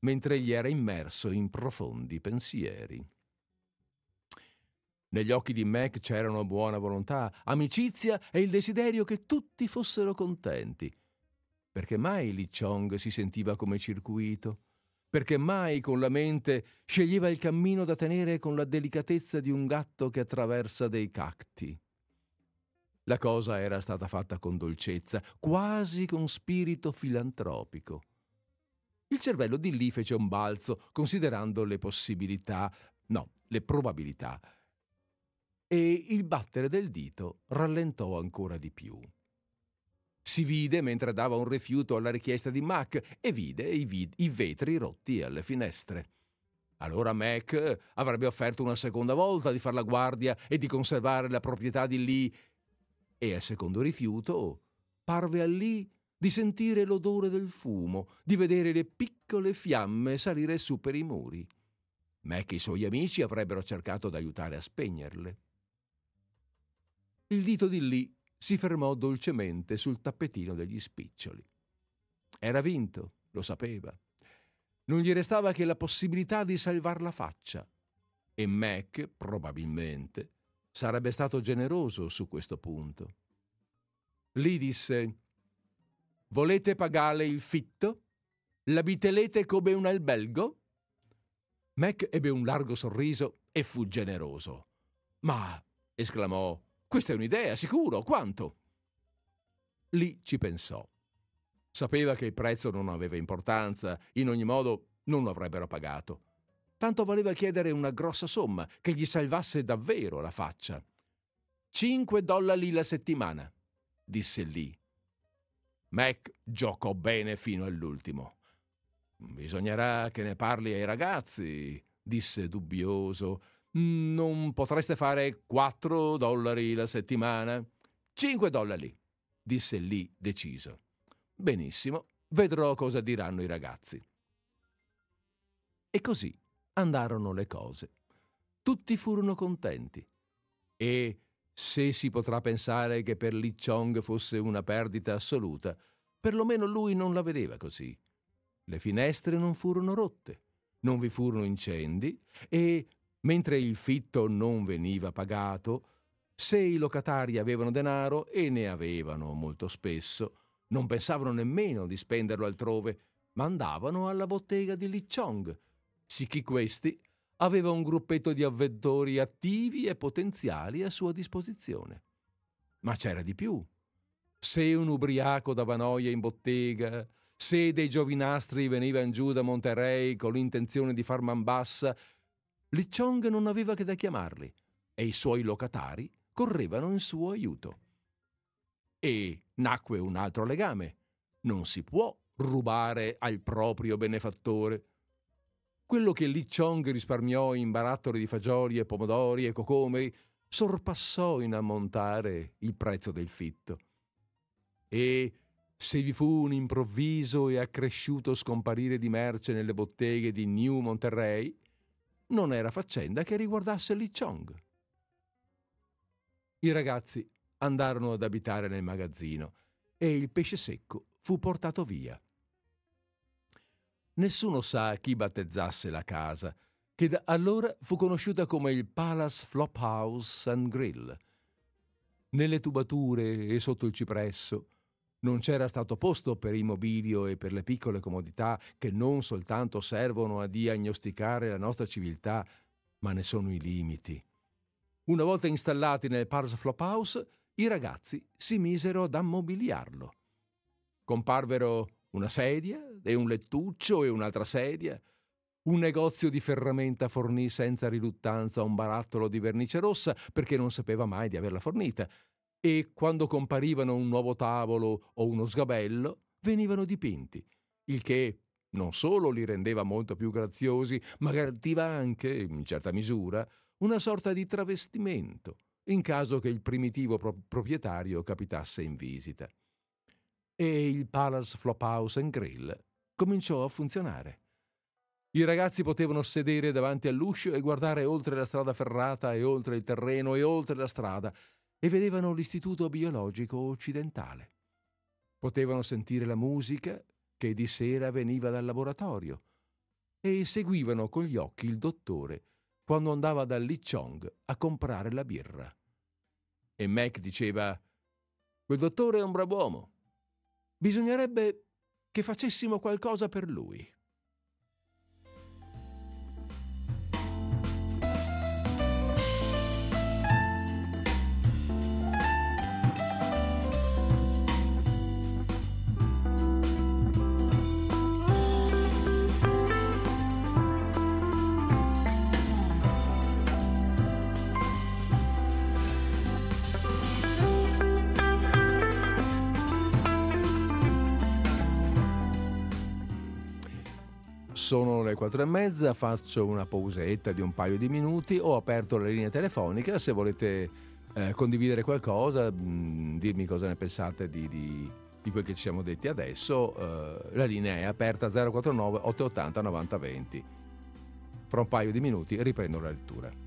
mentre egli era immerso in profondi pensieri. Negli occhi di Mac c'erano buona volontà, amicizia e il desiderio che tutti fossero contenti. Perché mai Li Chong si sentiva come circuito? Perché mai con la mente sceglieva il cammino da tenere con la delicatezza di un gatto che attraversa dei cacti? La cosa era stata fatta con dolcezza, quasi con spirito filantropico. Il cervello di lì fece un balzo, considerando le possibilità, no, le probabilità, e il battere del dito rallentò ancora di più. Si vide mentre dava un rifiuto alla richiesta di Mac e vide i, vid- i vetri rotti alle finestre. Allora Mac avrebbe offerto una seconda volta di far la guardia e di conservare la proprietà di Lee e al secondo rifiuto parve a Lee di sentire l'odore del fumo, di vedere le piccole fiamme salire su per i muri. Mac e i suoi amici avrebbero cercato d'aiutare a spegnerle. Il dito di Lee si fermò dolcemente sul tappetino degli spiccioli. Era vinto, lo sapeva. Non gli restava che la possibilità di salvar la faccia. E Mac, probabilmente, sarebbe stato generoso su questo punto. Lee disse: Volete pagare il fitto? L'abitelete come un albergo? Mac ebbe un largo sorriso e fu generoso. Ma, esclamò, questa è un'idea, sicuro, quanto? Lì ci pensò. Sapeva che il prezzo non aveva importanza, in ogni modo non lo avrebbero pagato. Tanto voleva chiedere una grossa somma che gli salvasse davvero la faccia. Cinque dollari la settimana, disse Lee. Mac giocò bene fino all'ultimo. Bisognerà che ne parli ai ragazzi, disse dubbioso. Non potreste fare quattro dollari la settimana? Cinque dollari, disse Lee deciso. Benissimo, vedrò cosa diranno i ragazzi. E così andarono le cose. Tutti furono contenti. E se si potrà pensare che per Li Chong fosse una perdita assoluta, perlomeno lui non la vedeva così. Le finestre non furono rotte, non vi furono incendi e, mentre il fitto non veniva pagato, se i locatari avevano denaro, e ne avevano molto spesso, non pensavano nemmeno di spenderlo altrove, ma andavano alla bottega di Li Chong, sicché questi aveva un gruppetto di avventori attivi e potenziali a sua disposizione. Ma c'era di più. Se un ubriaco dava noia in bottega, se dei giovinastri venivano giù da Monterey con l'intenzione di far man bassa, Li Chong non aveva che da chiamarli e i suoi locatari correvano in suo aiuto. E nacque un altro legame. Non si può rubare al proprio benefattore. Quello che Li Chong risparmiò in barattoli di fagioli e pomodori e cocomeri sorpassò in ammontare il prezzo del fitto. E se vi fu un improvviso e accresciuto scomparire di merce nelle botteghe di New Monterey, non era faccenda che riguardasse Li Chong. I ragazzi andarono ad abitare nel magazzino e il pesce secco fu portato via. Nessuno sa chi battezzasse la casa, che da allora fu conosciuta come il Palace Flop House and Grill. Nelle tubature e sotto il cipresso non c'era stato posto per il mobilio e per le piccole comodità che non soltanto servono a diagnosticare la nostra civiltà, ma ne sono i limiti. Una volta installati nel Palace Flop House, i ragazzi si misero ad ammobiliarlo. Comparvero una sedia e un lettuccio e un'altra sedia. Un negozio di ferramenta fornì senza riluttanza un barattolo di vernice rossa perché non sapeva mai di averla fornita. E quando comparivano un nuovo tavolo o uno sgabello, venivano dipinti, il che non solo li rendeva molto più graziosi, ma garantiva anche, in certa misura, una sorta di travestimento, in caso che il primitivo pro- proprietario capitasse in visita. E il Palace Flophouse and Grill cominciò a funzionare. I ragazzi potevano sedere davanti all'uscio e guardare oltre la strada ferrata e oltre il terreno e oltre la strada e vedevano l'istituto biologico occidentale. Potevano sentire la musica che di sera veniva dal laboratorio e seguivano con gli occhi il dottore quando andava da Li Chong a comprare la birra. E Mac diceva: Quel dottore è un brav'uomo. Bisognerebbe che facessimo qualcosa per lui. Sono le quattro e mezza, faccio una pausetta di un paio di minuti, ho aperto la linea telefonica, se volete eh, condividere qualcosa, mh, mm, dirmi cosa ne pensate di, di, di, quel che ci siamo detti adesso, eh, la linea è aperta 049 880 9020. Fra un paio di minuti riprendo la lettura.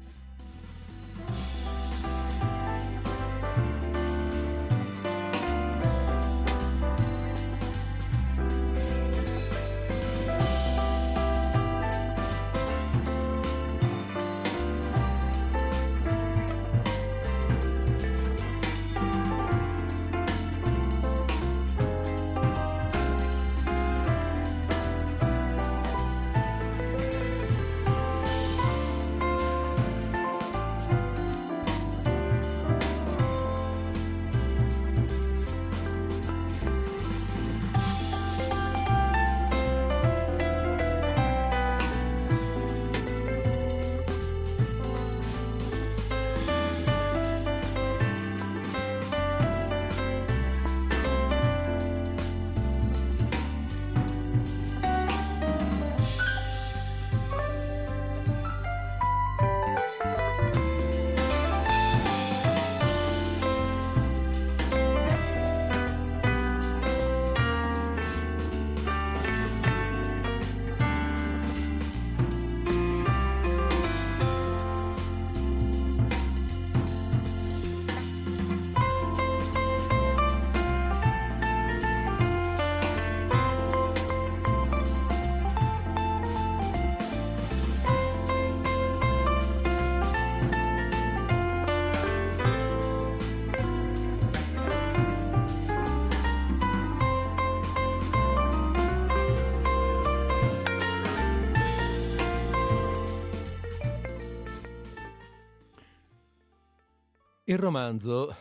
Romanzo,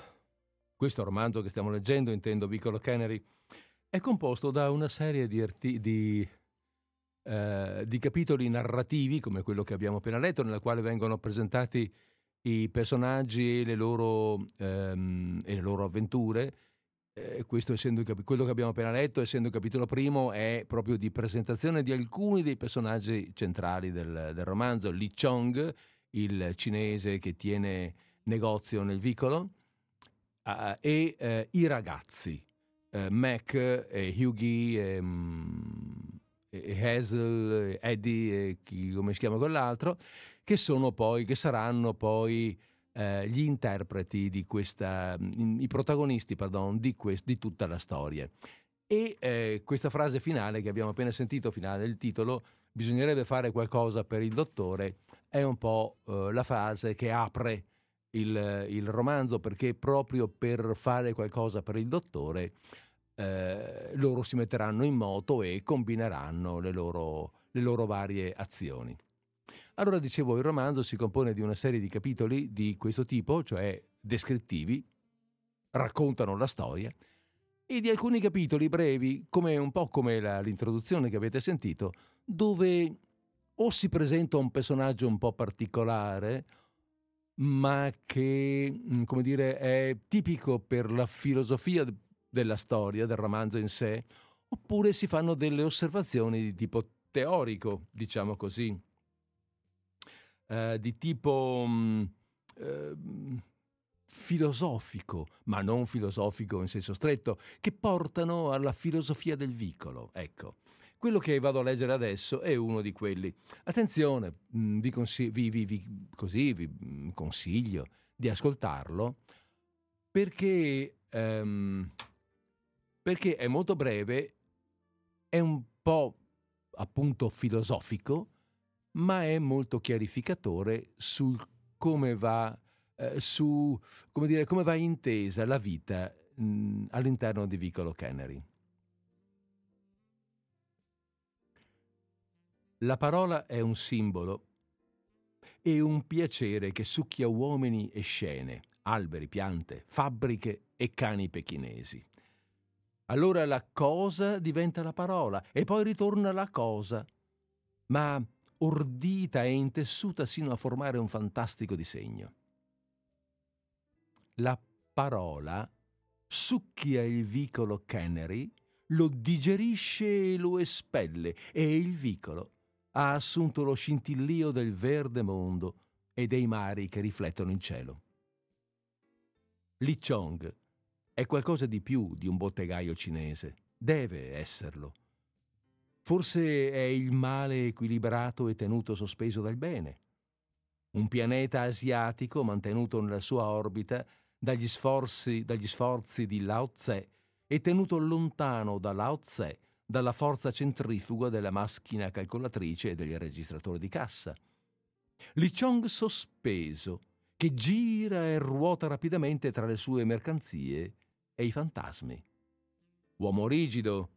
questo romanzo che stiamo leggendo, intendo Piccolo Canary, è composto da una serie di, arti- di, eh, di, capitoli narrativi, come quello che abbiamo appena letto, nella quale vengono presentati i personaggi e le loro, ehm, e le loro avventure. Eh, questo essendo quello che abbiamo appena letto, essendo il capitolo primo, è proprio di presentazione di alcuni dei personaggi centrali del, del romanzo. Li Chong, il cinese che tiene negozio nel vicolo, uh, e uh, i ragazzi, uh, Mac, e Hughie, e, um, e Hazel, Eddie, e chi, come si chiama quell'altro, che, sono poi, che saranno poi gli interpreti di questa, i protagonisti, pardon, di, quest, di tutta la storia. E eh, questa frase finale che abbiamo appena sentito, finale del titolo, bisognerebbe fare qualcosa per il dottore, è un po' eh, la frase che apre il, il romanzo perché proprio per fare qualcosa per il dottore eh, loro si metteranno in moto e combineranno le loro, le loro varie azioni. Allora dicevo, il romanzo si compone di una serie di capitoli di questo tipo, cioè descrittivi, raccontano la storia, e di alcuni capitoli brevi, come un po' come la, l'introduzione che avete sentito, dove o si presenta un personaggio un po' particolare, ma che, mm, come dire, è tipico per la filosofia della storia, del romanzo in sé, oppure si fanno delle osservazioni di tipo teorico, diciamo così, eh, di tipo... Mm, eh, filosofico, ma non filosofico in senso stretto, che portano alla filosofia del vicolo. Ecco, quello che vado a leggere adesso è uno di quelli. Attenzione, mm, vi, consi- vi, vi, così vi mm, consiglio di ascoltarlo perché, um, perché è molto breve, è un po' appunto filosofico, ma è molto chiarificatore sul come va, eh, su, come dire, come va intesa la vita mh, all'interno di Vicolo Cannery. La parola è un simbolo e un piacere che succhia uomini e scene, alberi, piante, fabbriche e cani pechinesi. Allora la cosa diventa la parola e poi ritorna la cosa, ma ordita e intessuta sino a formare un fantastico disegno. La parola succhia il vicolo Cannery, lo digerisce e lo espelle e il vicolo ha assunto lo scintillio del verde mondo e dei mari che riflettono in cielo. Li Chong è qualcosa di più di un bottegaio cinese, deve esserlo. Forse è il male equilibrato e tenuto sospeso dal bene. Un pianeta asiatico mantenuto nella sua orbita dagli sforzi, dagli sforzi di Lao Tse e tenuto lontano da Lao Tse dalla forza centrifuga della macchina calcolatrice e del registratore di cassa. Li Chong sospeso, che gira e ruota rapidamente tra le sue mercanzie e i fantasmi. Uomo rigido,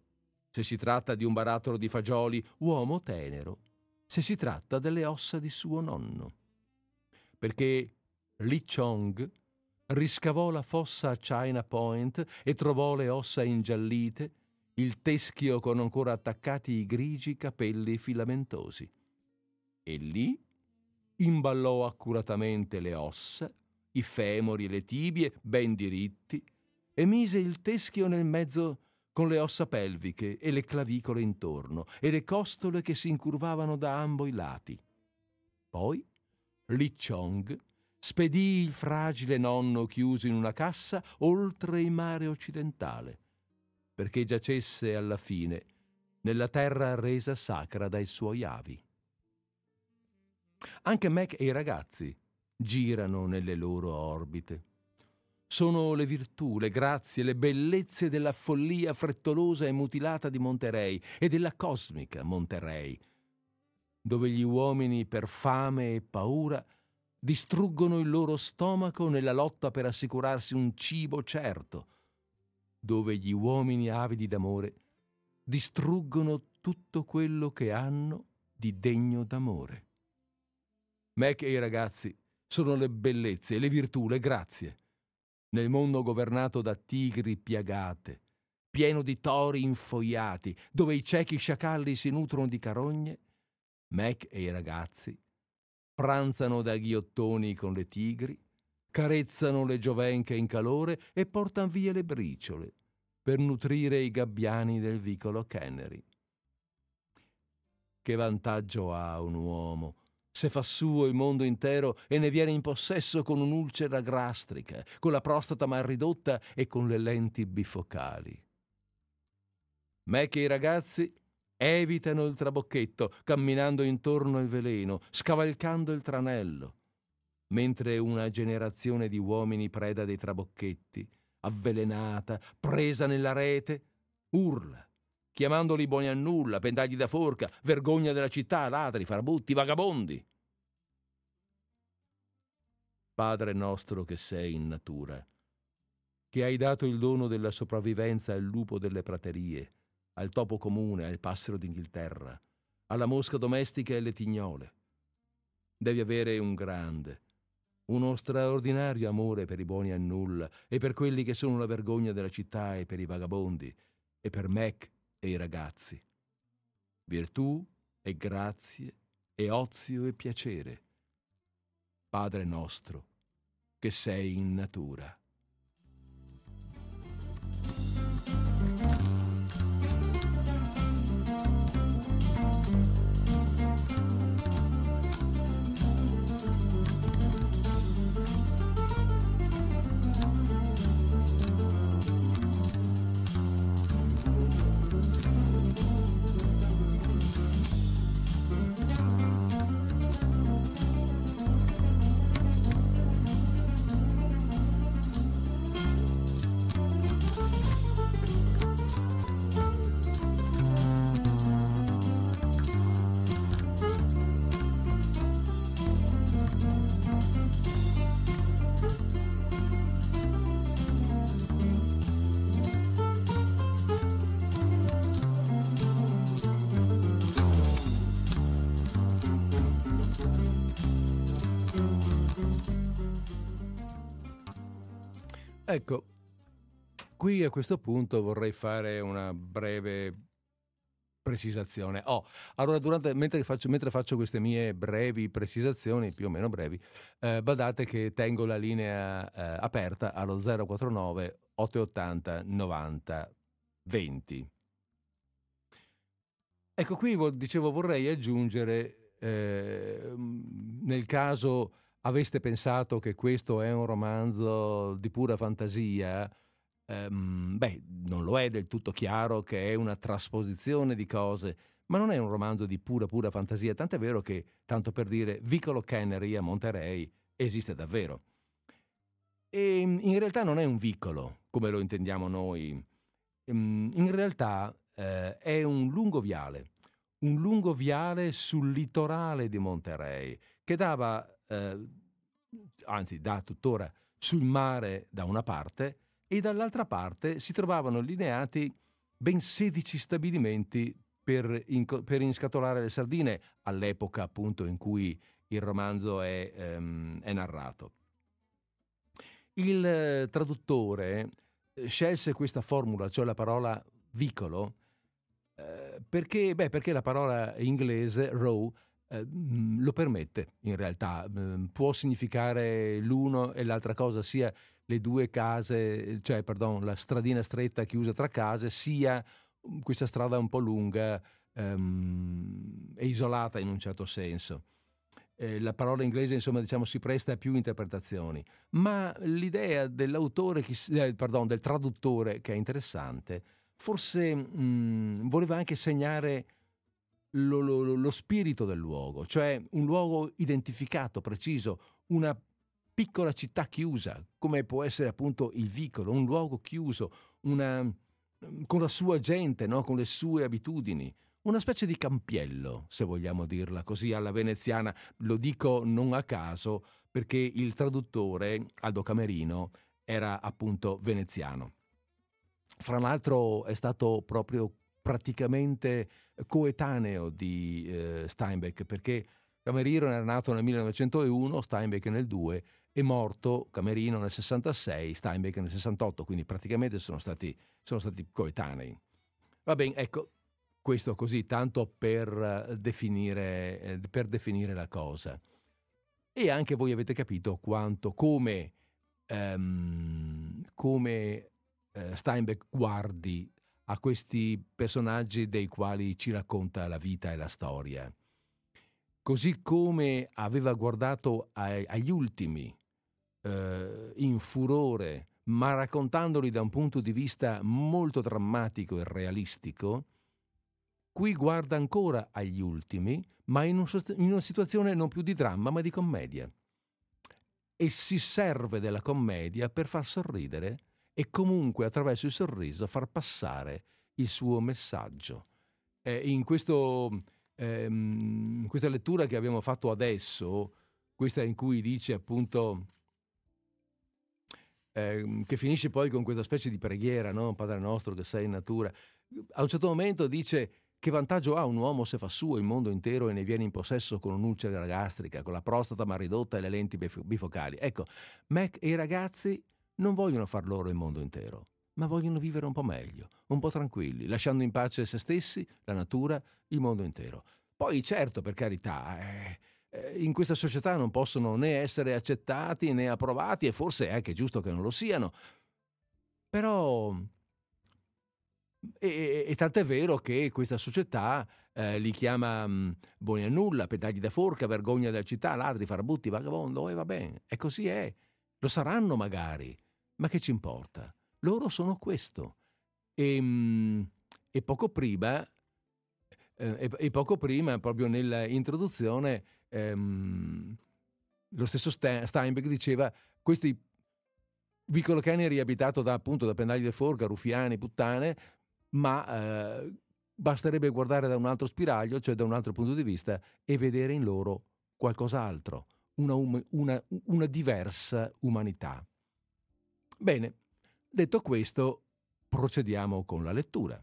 se si tratta di un barattolo di fagioli, uomo tenero, se si tratta delle ossa di suo nonno. Perché Li Chong riscavò la fossa a China Point e trovò le ossa ingiallite il teschio con ancora attaccati i grigi capelli filamentosi. E lì imballò accuratamente le ossa, i femori e le tibie ben diritti, e mise il teschio nel mezzo con le ossa pelviche e le clavicole intorno e le costole che si incurvavano da ambo i lati. Poi Li Chong spedì il fragile nonno chiuso in una cassa oltre il mare occidentale perché giacesse alla fine nella terra resa sacra dai suoi avi. Anche Mac e i ragazzi girano nelle loro orbite. Sono le virtù, le grazie, le bellezze della follia frettolosa e mutilata di Monterey e della cosmica Monterey, dove gli uomini per fame e paura distruggono il loro stomaco nella lotta per assicurarsi un cibo certo, dove gli uomini avidi d'amore distruggono tutto quello che hanno di degno d'amore. Mac e i ragazzi sono le bellezze, le virtù, le grazie. Nel mondo governato da tigri piagate, pieno di tori infoiati, dove i ciechi sciacalli si nutrono di carogne, Mac e i ragazzi pranzano da ghiottoni con le tigri, carezzano le giovenche in calore e portan via le briciole per nutrire i gabbiani del vicolo Cannery. Che vantaggio ha un uomo se fa suo il mondo intero e ne viene in possesso con un'ulcera gastrica, con la prostata mal ridotta e con le lenti bifocali? Me che i ragazzi evitano il trabocchetto, camminando intorno al veleno, scavalcando il tranello, mentre una generazione di uomini preda dei trabocchetti, avvelenata, presa nella rete, urla, chiamandoli buoni a nulla, pendagli da forca, vergogna della città, ladri, farbutti, vagabondi. Padre nostro che sei in natura, che hai dato il dono della sopravvivenza al lupo delle praterie, al topo comune, al passero d'Inghilterra, alla mosca domestica e alle tignole. Devi avere un grande, uno straordinario amore per i buoni a nulla e per quelli che sono la vergogna della città e per i vagabondi e per Mac e i ragazzi. Virtù e grazie e ozio e piacere. Padre nostro, che sei in natura. Ecco, qui a questo punto vorrei fare una breve precisazione. Oh, allora, durante, mentre, faccio, mentre, faccio, queste mie brevi precisazioni, più o meno brevi, eh, badate che tengo la linea eh, aperta allo 049 880 90 20. Ecco, qui dicevo vorrei aggiungere, eh, nel caso aveste pensato che questo è un romanzo di pura fantasia, ehm, beh, non lo è del tutto chiaro che è una trasposizione di cose, ma non è un romanzo di pura, pura fantasia, tant'è vero che, tanto per dire, Vicolo Cannery a Monterey esiste davvero. E in realtà non è un vicolo, come lo intendiamo noi. Ehm, in realtà eh, è un lungo viale, un lungo viale sul litorale di Monterey, che dava, eh, anzi dà tuttora, sul mare da una parte e dall'altra parte si trovavano allineati ben 16 stabilimenti per, inco- per inscatolare le sardine all'epoca appunto in cui il romanzo è, ehm, è narrato. Il traduttore eh, scelse questa formula, cioè la parola vicolo, eh, perché, beh, perché, la parola inglese row eh, mm, lo permette in realtà, mm, può significare l'uno e l'altra cosa, sia le due case, cioè pardon, la stradina stretta chiusa tra case, sia mm, questa strada un po' lunga ehm, e isolata in un certo senso. Eh, la parola inglese, insomma, diciamo, si presta a più interpretazioni, ma l'idea dell'autore, eh, pardon, del traduttore, che è interessante, forse mh, voleva anche segnare lo, lo, lo, spirito del luogo, cioè un luogo identificato, preciso, una piccola città chiusa, come può essere appunto il vicolo, un luogo chiuso, una, con la sua gente, no? con le sue abitudini, una specie di campiello, se vogliamo dirla così, alla veneziana. Lo dico non a caso perché il traduttore, Aldo Camerino, era appunto veneziano. Fra l'altro è stato proprio praticamente coetaneo di eh, Steinbeck perché Camerino era nato nel 1901, Steinbeck nel 2 è morto Camerino nel 66, Steinbeck nel 68, quindi praticamente sono stati, sono stati coetanei. Va bene, ecco, questo così tanto per definire, eh, per definire la cosa. E anche voi avete capito quanto, come, um, come uh, Steinbeck guardi a questi personaggi dei quali ci racconta la vita e la storia. Così come aveva guardato ai, agli ultimi eh, in furore, ma raccontandoli da un punto di vista molto drammatico e realistico, qui guarda ancora agli ultimi, ma in, un, in una situazione non più di dramma, ma di commedia. E si serve della commedia per far sorridere e comunque attraverso il sorriso far passare il suo messaggio. Eh, in questo, ehm, questa lettura che abbiamo fatto adesso, questa in cui dice appunto eh, che finisce poi con questa specie di preghiera, no? Padre nostro che sei in natura, a un certo momento dice che vantaggio ha un uomo se fa suo il mondo intero e ne viene in possesso con un'ulcera gastrica, con la prostata mal ridotta e le lenti bifocali? Ecco, Mac e i ragazzi non vogliono far loro il mondo intero, ma vogliono vivere un po' meglio, un po' tranquilli, lasciando in pace se stessi, la natura, il mondo intero. Poi certo, per carità, eh, eh, in questa società non possono né essere accettati né approvati e forse è anche giusto che non lo siano. Però e, e, tant'è vero che questa società eh, li chiama mh, mm, buoni a nulla, pedagli da forca, vergogna della città, ladri, farabutti, vagabondo, e va bene, e così è. Lo saranno magari, ma che ci importa? Loro sono questo. E, mh, e poco prima, eh, e, poco prima, proprio nell'introduzione, ehm, lo stesso Steinbeck diceva questi Vicolo Cani è riabitato da, appunto, da pendagli di forca, ruffiani, puttane, ma eh, basterebbe guardare da un altro spiraglio, cioè da un altro punto di vista, e vedere in loro qualcos'altro, una, um, una, una diversa umanità. Bene, detto questo, procediamo con la lettura.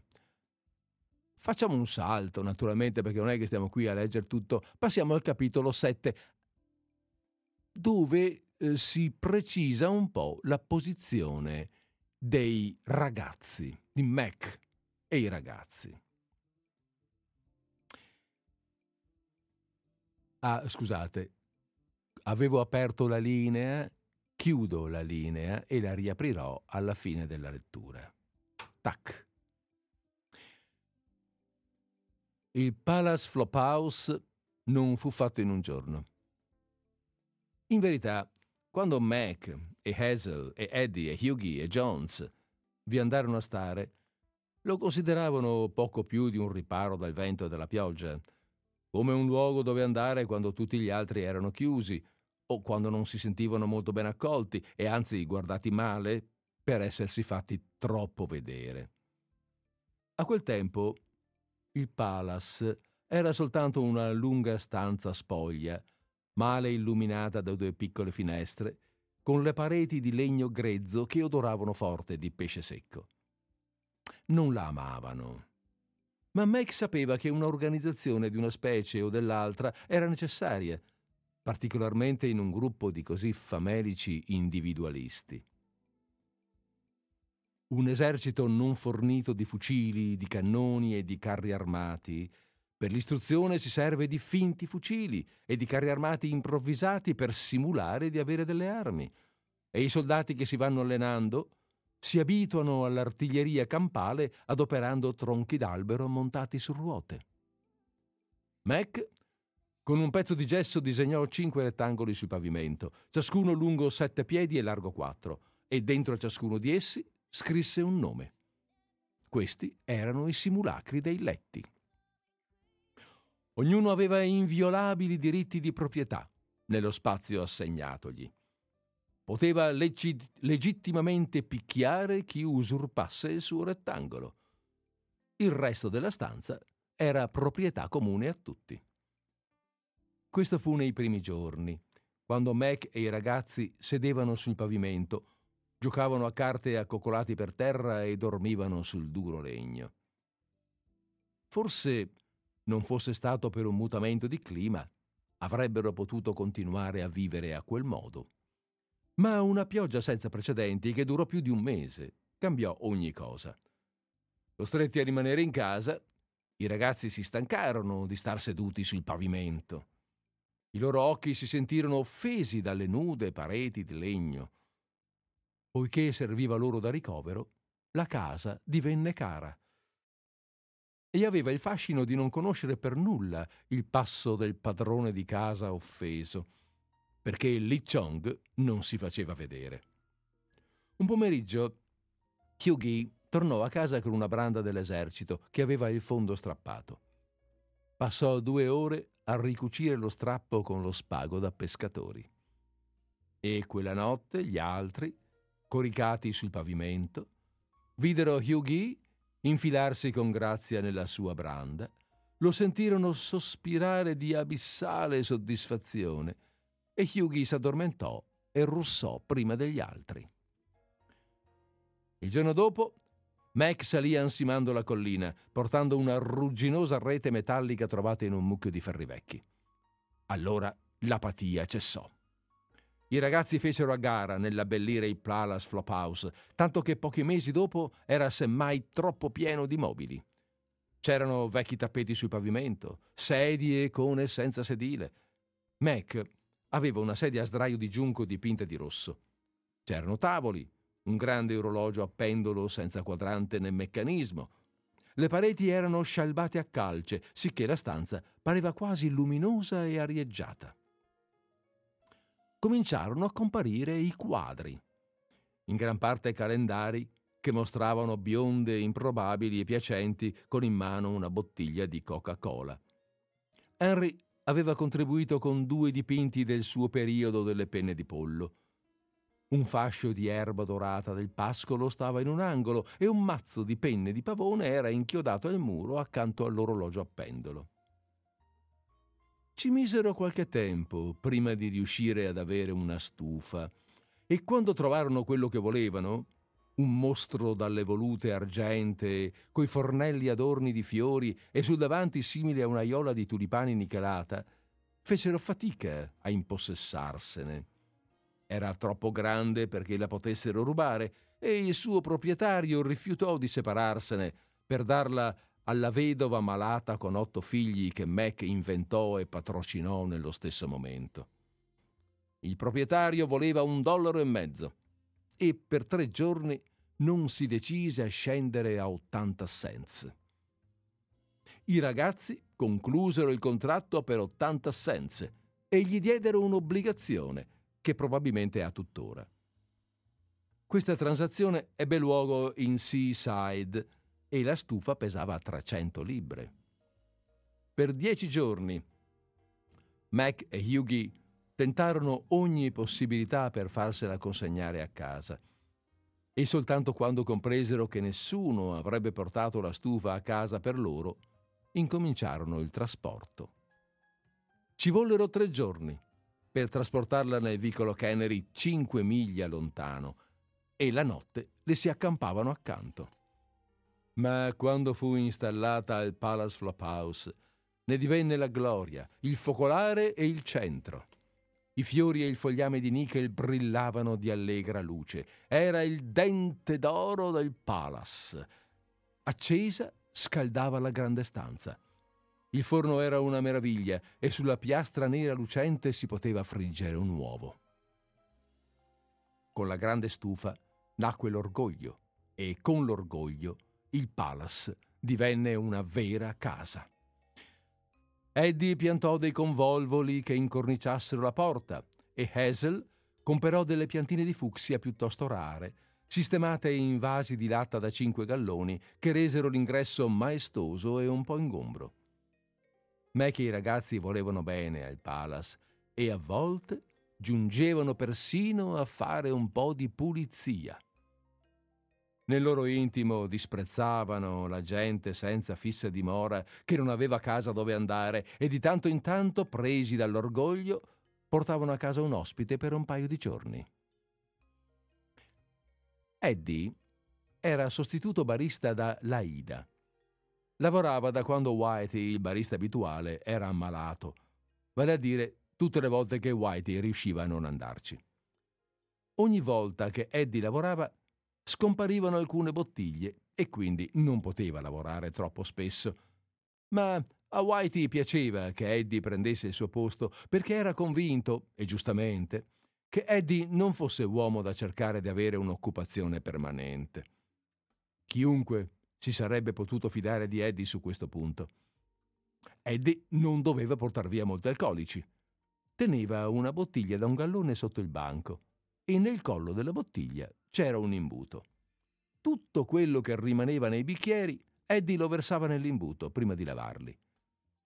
Facciamo un salto, naturalmente, perché non è che stiamo qui a leggere tutto. Passiamo al capitolo 7, dove eh, si precisa un po' la posizione dei ragazzi, di Mac e i ragazzi. Ah, scusate, avevo aperto la linea, chiudo la linea e la riaprirò alla fine della lettura. Tac. Il Palace Flophouse non fu fatto in un giorno. In verità, quando Mac e Hazel e Eddie e Hughie e Jones vi andarono a stare, lo consideravano poco più di un riparo dal vento e dalla pioggia, come un luogo dove andare quando tutti gli altri erano chiusi o quando non si sentivano molto ben accolti e anzi guardati male per essersi fatti troppo vedere. A quel tempo il Palace era soltanto una lunga stanza spoglia, male illuminata da due piccole finestre, con le pareti di legno grezzo che odoravano forte di pesce secco. Non la amavano. Ma Meg sapeva che un'organizzazione di una specie o dell'altra era necessaria, particolarmente in un gruppo di così famelici individualisti. Un esercito non fornito di fucili, di cannoni e di carri armati per l'istruzione si serve di finti fucili e di carri armati improvvisati per simulare di avere delle armi. E i soldati che si vanno allenando si abituano all'artiglieria campale adoperando tronchi d'albero montati su ruote. Mac, con un pezzo di gesso, disegnò cinque rettangoli sul pavimento, ciascuno lungo sette piedi e largo quattro, e dentro ciascuno di essi scrisse un nome. Questi erano i simulacri dei letti. Ognuno aveva inviolabili diritti di proprietà nello spazio assegnatogli. Poteva leggi- legittimamente picchiare chi usurpasse il suo rettangolo. Il resto della stanza era proprietà comune a tutti. Questo fu nei primi giorni, quando Mac e i ragazzi sedevano sul pavimento, giocavano a carte accoccolati per terra e dormivano sul duro legno. Forse non fosse stato per un mutamento di clima, avrebbero potuto continuare a vivere a quel modo. Ma una pioggia senza precedenti, che durò più di un mese, cambiò ogni cosa. Costretti a rimanere in casa, i ragazzi si stancarono di star seduti sul pavimento. I loro occhi si sentirono offesi dalle nude pareti di legno. Poiché serviva loro da ricovero, la casa divenne cara e aveva il fascino di non conoscere per nulla il passo del padrone di casa offeso, perché Li Chong non si faceva vedere. Un pomeriggio Hyugi tornò a casa con una branda dell'esercito che aveva il fondo strappato. Passò due ore a ricucire lo strappo con lo spago da pescatori. E quella notte gli altri, coricati sul pavimento, videro Hyugi infilarsi con grazia nella sua branda, lo sentirono sospirare di abissale soddisfazione e Hughie s'addormentò e russò prima degli altri. Il giorno dopo, Mac salì ansimando la collina, portando una rugginosa rete metallica trovata in un mucchio di ferri vecchi. Allora l'apatia cessò. I ragazzi fecero a gara nell'abbellire il Palace Flophouse, tanto che pochi mesi dopo era semmai troppo pieno di mobili. C'erano vecchi tappeti sul pavimento, sedie e cone senza sedile. Mac aveva una sedia a sdraio di giunco dipinta di rosso. C'erano tavoli, un grande orologio a pendolo senza quadrante né meccanismo. Le pareti erano scialbate a calce, sicché la stanza pareva quasi luminosa e arieggiata cominciarono a comparire i quadri, in gran parte calendari che mostravano bionde improbabili e piacenti con in mano una bottiglia di Coca-Cola. Henry aveva contribuito con due dipinti del suo periodo delle penne di pollo. Un fascio di erba dorata del pascolo stava in un angolo e un mazzo di penne di pavone era inchiodato al muro accanto all'orologio a pendolo. Ci misero qualche tempo prima di riuscire ad avere una stufa e quando trovarono quello che volevano, un mostro dalle volute argentee, coi fornelli adorni di fiori e sul davanti simile a un'aiola di tulipani nichelata, fecero fatica a impossessarsene. Era troppo grande perché la potessero rubare e il suo proprietario rifiutò di separarsene per darla alla vedova malata con otto figli che Mac inventò e patrocinò nello stesso momento. Il proprietario voleva un dollaro e mezzo e per tre giorni non si decise a scendere a 80 cents. I ragazzi conclusero il contratto per 80 cents e gli diedero un'obbligazione che probabilmente ha tuttora. Questa transazione ebbe luogo in Seaside e la stufa pesava 300 libbre. Per dieci giorni Mac e Hughie tentarono ogni possibilità per farsela consegnare a casa. E soltanto quando compresero che nessuno avrebbe portato la stufa a casa per loro, incominciarono il trasporto. Ci vollero tre giorni per trasportarla nel vicolo Cannery cinque miglia lontano e la notte le si accampavano accanto. Ma quando fu installata al Palace Flophouse, ne divenne la gloria, il focolare e il centro. I fiori e il fogliame di nickel brillavano di allegra luce. Era il dente d'oro del Palace. Accesa, scaldava la grande stanza. Il forno era una meraviglia e sulla piastra nera lucente si poteva friggere un uovo. Con la grande stufa nacque l'orgoglio e con l'orgoglio il Palace divenne una vera casa. Eddie piantò dei convolvoli che incorniciassero la porta e Hazel comperò delle piantine di fucsia piuttosto rare, sistemate in vasi di latta da cinque galloni che resero l'ingresso maestoso e un po' ingombro. Mac e i ragazzi volevano bene al Palace e a volte giungevano persino a fare un po' di pulizia. Nel loro intimo disprezzavano la gente senza fissa dimora che non aveva casa dove andare e di tanto in tanto, presi dall'orgoglio, portavano a casa un ospite per un paio di giorni. Eddie era sostituto barista da Laida. Lavorava da quando Whitey, il barista abituale, era ammalato, vale a dire tutte le volte che Whitey riusciva a non andarci. Ogni volta che Eddie lavorava, scomparivano alcune bottiglie e quindi non poteva lavorare troppo spesso. Ma a Whitey piaceva che Eddie prendesse il suo posto perché era convinto, e giustamente, che Eddie non fosse uomo da cercare di avere un'occupazione permanente. Chiunque si sarebbe potuto fidare di Eddie su questo punto. Eddie non doveva portar via molti alcolici. Teneva una bottiglia da un gallone sotto il banco e nel collo della bottiglia c'era un imbuto. Tutto quello che rimaneva nei bicchieri, Eddie lo versava nell'imbuto prima di lavarli.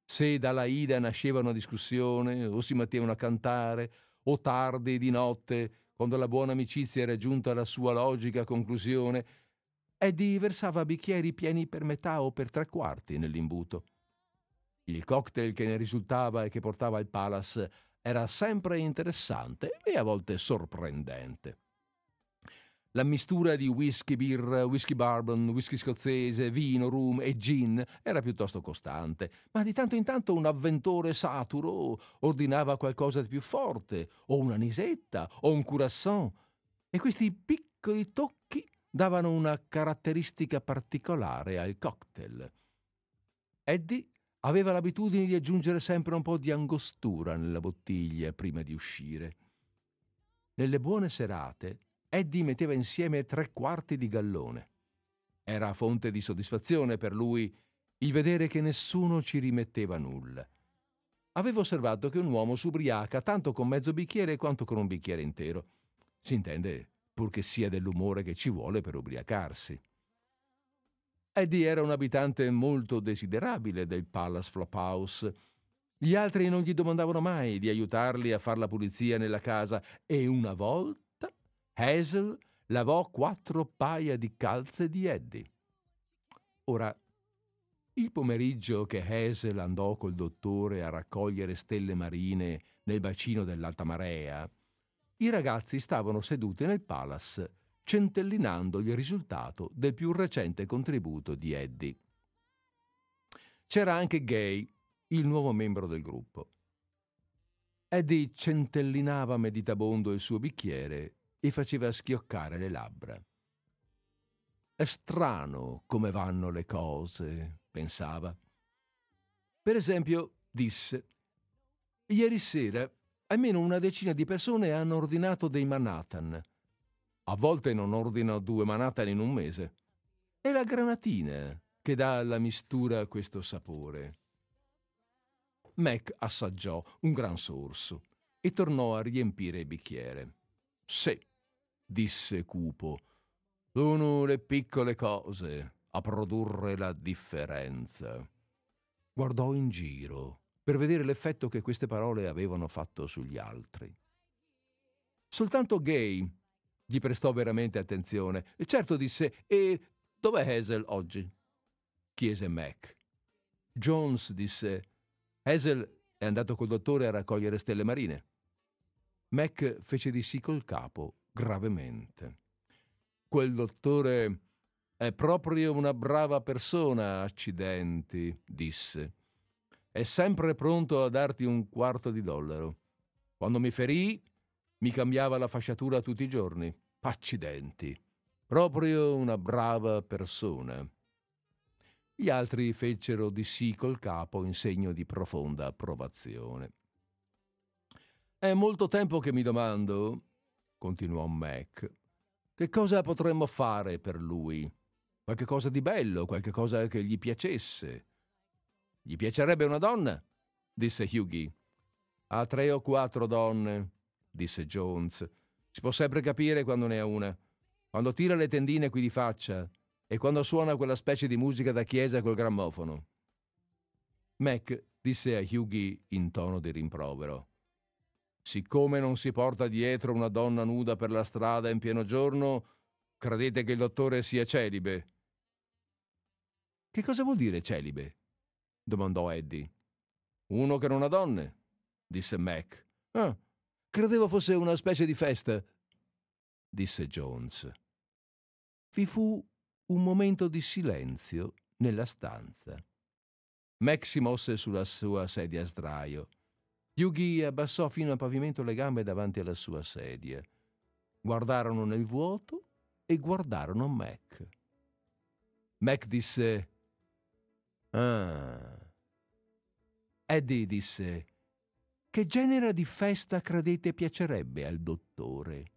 Se dalla Ida nasceva una discussione, o si mettevano a cantare, o tardi di notte, quando la buona amicizia era giunta alla sua logica conclusione, Eddie versava bicchieri pieni per metà o per tre quarti nell'imbuto. Il cocktail che ne risultava e che portava al Palace era sempre interessante e a volte sorprendente. La mistura di whisky, birra, whisky bourbon, whisky scozzese, vino, rum e gin era piuttosto costante, ma di tanto in tanto un avventore saturo ordinava qualcosa di più forte, o una nisetta, o un curasson, e questi piccoli tocchi davano una caratteristica particolare al cocktail. Eddie aveva l'abitudine di aggiungere sempre un po' di angostura nella bottiglia prima di uscire. Nelle buone serate Eddie metteva insieme tre quarti di gallone. Era fonte di soddisfazione per lui il vedere che nessuno ci rimetteva nulla. Aveva osservato che un uomo s'ubriaca tanto con mezzo bicchiere quanto con un bicchiere intero. Si intende purché sia dell'umore che ci vuole per ubriacarsi. Eddie era un abitante molto desiderabile del Palace Flophouse. Gli altri non gli domandavano mai di aiutarli a far la pulizia nella casa e una volta Hazel lavò quattro paia di calze di Eddie. Ora, il pomeriggio che Hazel andò col dottore a raccogliere stelle marine nel bacino dell'alta marea, i ragazzi stavano seduti nel palace centellinando il risultato del più recente contributo di Eddie. C'era anche Gay, il nuovo membro del gruppo. Eddie centellinava meditabondo il suo bicchiere e faceva schioccare le labbra. È strano come vanno le cose, pensava. Per esempio, disse, ieri sera almeno una decina di persone hanno ordinato dei Manhattan. A volte non ordino due Manhattan in un mese. È la granatina che dà alla mistura questo sapore. Mac assaggiò un gran sorso e tornò a riempire il bicchiere. Sì, disse cupo, sono le piccole cose a produrre la differenza. Guardò in giro per vedere l'effetto che queste parole avevano fatto sugli altri. Soltanto Gay gli prestò veramente attenzione. E certo disse, e dov'è Hazel oggi? chiese Mac. Jones disse, Hazel è andato col dottore a raccogliere stelle marine. Mac fece di sì col capo, gravemente. Quel dottore è proprio una brava persona, accidenti, disse. È sempre pronto a darti un quarto di dollaro. Quando mi ferì, mi cambiava la fasciatura tutti i giorni. Accidenti. Proprio una brava persona. Gli altri fecero di sì col capo in segno di profonda approvazione. È molto tempo che mi domando, continuò Mac, che cosa potremmo fare per lui? Qualche cosa di bello, qualche cosa che gli piacesse. Gli piacerebbe una donna? disse Hughie. Ha tre o quattro donne, disse Jones. Si può sempre capire quando ne ha una. Quando tira le tendine qui di faccia e quando suona quella specie di musica da chiesa col grammofono. Mac disse a Hughie in tono di rimprovero. Siccome non si porta dietro una donna nuda per la strada in pieno giorno, credete che il dottore sia celibe? Che cosa vuol dire celibe? Domandò Eddie. Uno che non ha donne, disse Mac. Ah, credevo fosse una specie di festa, disse Jones. Vi fu un momento di silenzio nella stanza. Mac si mosse sulla sua sedia a sdraio. Yugi abbassò fino al pavimento le gambe davanti alla sua sedia. Guardarono nel vuoto e guardarono Mac. Mac disse: Ah. Eddie disse: Che genere di festa credete piacerebbe al dottore?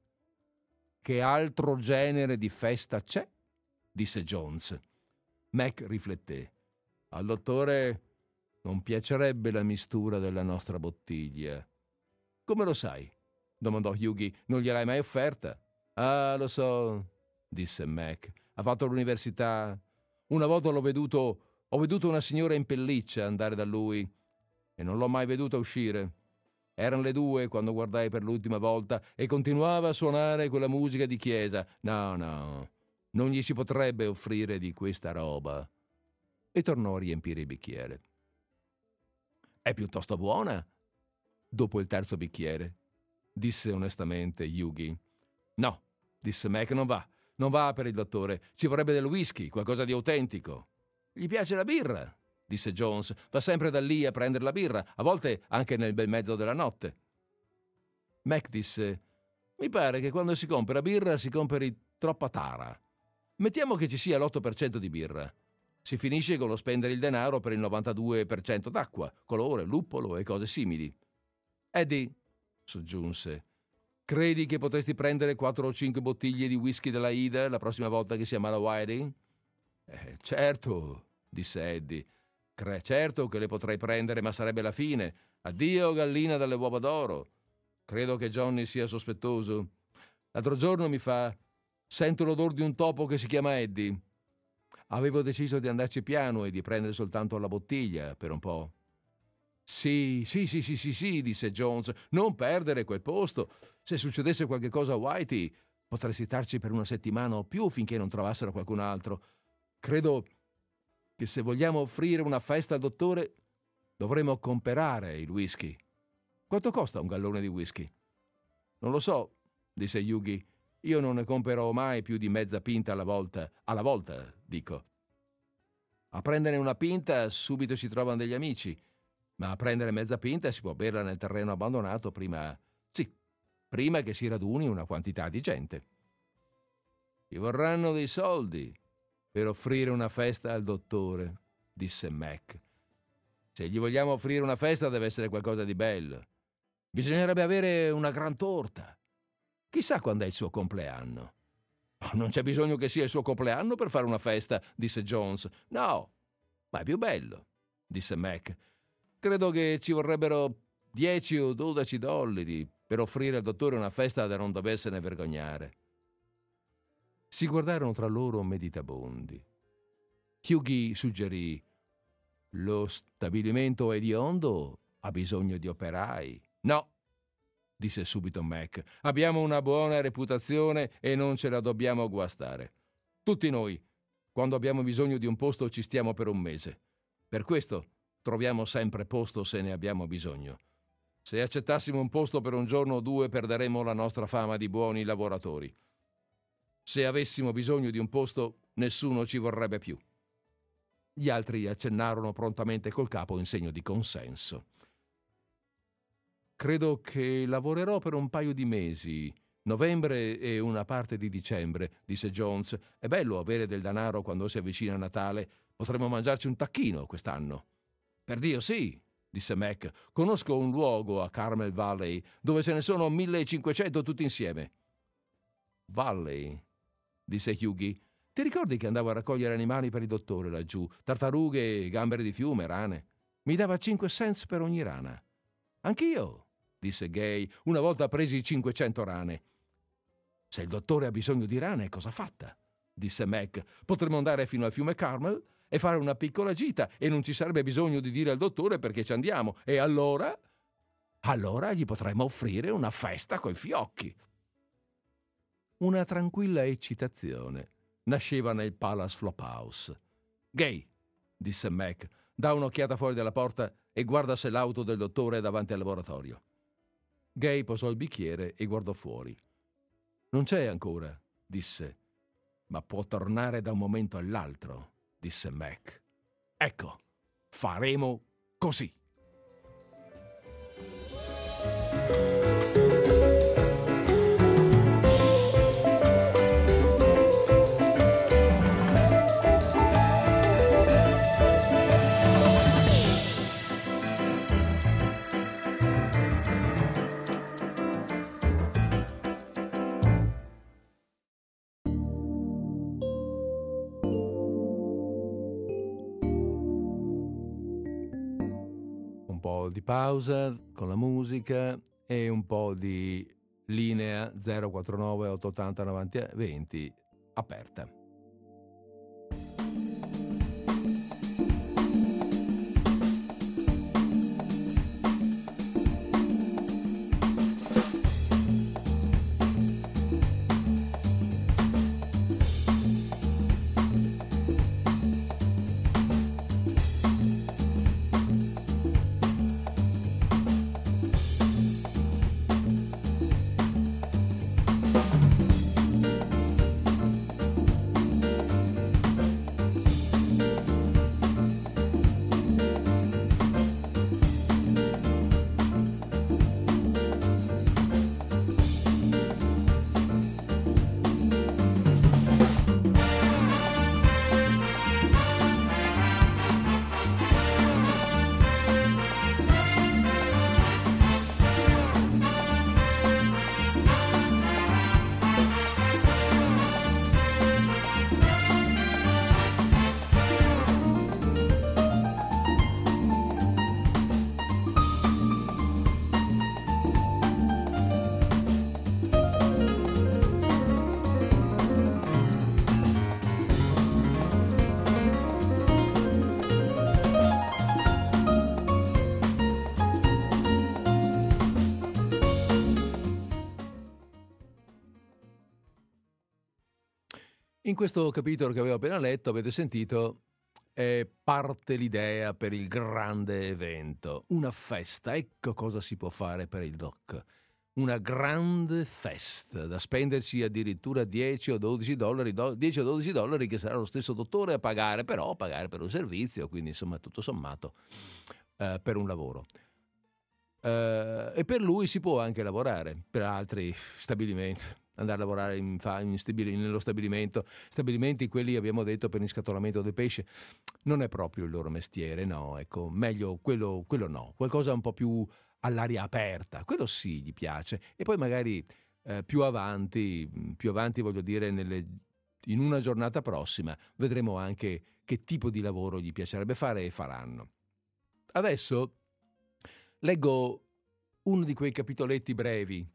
Che altro genere di festa c'è? disse Jones. Mac rifletté. Al dottore non piacerebbe la mistura della nostra bottiglia. Come lo sai? domandò Hughie. Non gliel'hai mai offerta? Ah, lo so, disse Mac. Ha fatto l'università. Una volta l'ho veduto. Ho veduto una signora in pelliccia andare da lui e non l'ho mai veduta uscire. Erano le due quando guardai per l'ultima volta e continuava a suonare quella musica di chiesa. No, no, non gli si potrebbe offrire di questa roba. E tornò a riempire il bicchiere. È piuttosto buona. Dopo il terzo bicchiere, disse onestamente Yugi. No, disse Mac, non va. Non va per il dottore. Ci vorrebbe del whisky, qualcosa di autentico. Gli piace la birra, disse Jones. Va sempre da lì a prendere la birra, a volte anche nel bel mezzo della notte. Mac disse: Mi pare che quando si compra birra si compri troppa tara. Mettiamo che ci sia l'8% di birra. Si finisce con lo spendere il denaro per il 92% d'acqua, colore, luppolo e cose simili. Eddie, soggiunse, credi che potresti prendere 4 o 5 bottiglie di whisky della Ida la prossima volta che siamo alla Whiting? Eh, certo, disse Eddie. Cre- certo che le potrei prendere, ma sarebbe la fine. Addio, gallina dalle uova d'oro. Credo che Johnny sia sospettoso. L'altro giorno mi fa Sento l'odore di un topo che si chiama Eddie. Avevo deciso di andarci piano e di prendere soltanto la bottiglia per un po'. Sì, sì, sì, sì, sì, sì, disse Jones. Non perdere quel posto. Se succedesse qualche cosa a Whitey, potresti starci per una settimana o più finché non trovassero qualcun altro. Credo che se vogliamo offrire una festa al dottore, dovremo comperare il whisky. Quanto costa un gallone di whisky? Non lo so, disse Yugi. Io non ne comperò mai più di mezza pinta alla volta, alla volta, dico. A prendere una pinta subito si trovano degli amici. Ma a prendere mezza pinta si può berla nel terreno abbandonato prima... Sì, prima che si raduni una quantità di gente. Ci vorranno dei soldi per offrire una festa al dottore, disse Mac. Se gli vogliamo offrire una festa deve essere qualcosa di bello. Bisognerebbe avere una gran torta. Chissà quando è il suo compleanno. Oh, non c'è bisogno che sia il suo compleanno per fare una festa, disse Jones. No, ma è più bello, disse Mac. Credo che ci vorrebbero 10 o 12 dollari per offrire al dottore una festa da non doversene vergognare. Si guardarono tra loro meditabondi. Hughie suggerì: Lo stabilimento ediondo ha bisogno di operai. No, disse subito Mac. Abbiamo una buona reputazione e non ce la dobbiamo guastare. Tutti noi, quando abbiamo bisogno di un posto, ci stiamo per un mese. Per questo troviamo sempre posto se ne abbiamo bisogno. Se accettassimo un posto per un giorno o due, perderemmo la nostra fama di buoni lavoratori. Se avessimo bisogno di un posto, nessuno ci vorrebbe più. Gli altri accennarono prontamente col capo in segno di consenso. Credo che lavorerò per un paio di mesi. Novembre e una parte di dicembre, disse Jones. È bello avere del denaro quando si avvicina Natale. Potremmo mangiarci un tacchino quest'anno. Per Dio, sì, disse Mac. Conosco un luogo a Carmel Valley dove ce ne sono 1500 tutti insieme. Valley, disse Hughie. Ti ricordi che andavo a raccogliere animali per il dottore laggiù? Tartarughe, gamberi di fiume, rane. Mi dava 5 cents per ogni rana. Anch'io, disse Gay, una volta presi 500 rane. Se il dottore ha bisogno di rane, cosa fatta? disse Mac. Potremmo andare fino al fiume Carmel e fare una piccola gita e non ci sarebbe bisogno di dire al dottore perché ci andiamo. E allora? Allora gli potremmo offrire una festa coi fiocchi. Una tranquilla eccitazione nasceva nel Palace Flophouse. Gay, disse Mac, dà un'occhiata fuori dalla porta e guarda se l'auto del dottore è davanti al laboratorio. Gay posò il bicchiere e guardò fuori. Non c'è ancora, disse, ma può tornare da un momento all'altro, disse Mac. Ecco, faremo così. Di pausa con la musica e un po' di linea 049 880 90 20 aperta. Questo capitolo che avevo appena letto, avete sentito, è parte l'idea per il grande evento, una festa. Ecco cosa si può fare per il doc. Una grande festa da spenderci addirittura 10 o 12 dollari, 10 o 12 dollari che sarà lo stesso dottore a pagare, però a pagare per un servizio, quindi insomma tutto sommato eh, per un lavoro. Eh, e per lui si può anche lavorare per altri stabilimenti, andare a lavorare in, in stabili, nello stabilimento, stabilimenti quelli abbiamo detto per riscatolamento del pesce, non è proprio il loro mestiere, no, ecco, meglio quello, quello no, qualcosa un po' più all'aria aperta, quello sì gli piace. E poi magari eh, più avanti, più avanti voglio dire nelle, in una giornata prossima vedremo anche che tipo di lavoro gli piacerebbe fare e faranno. Adesso leggo uno di quei capitoletti brevi,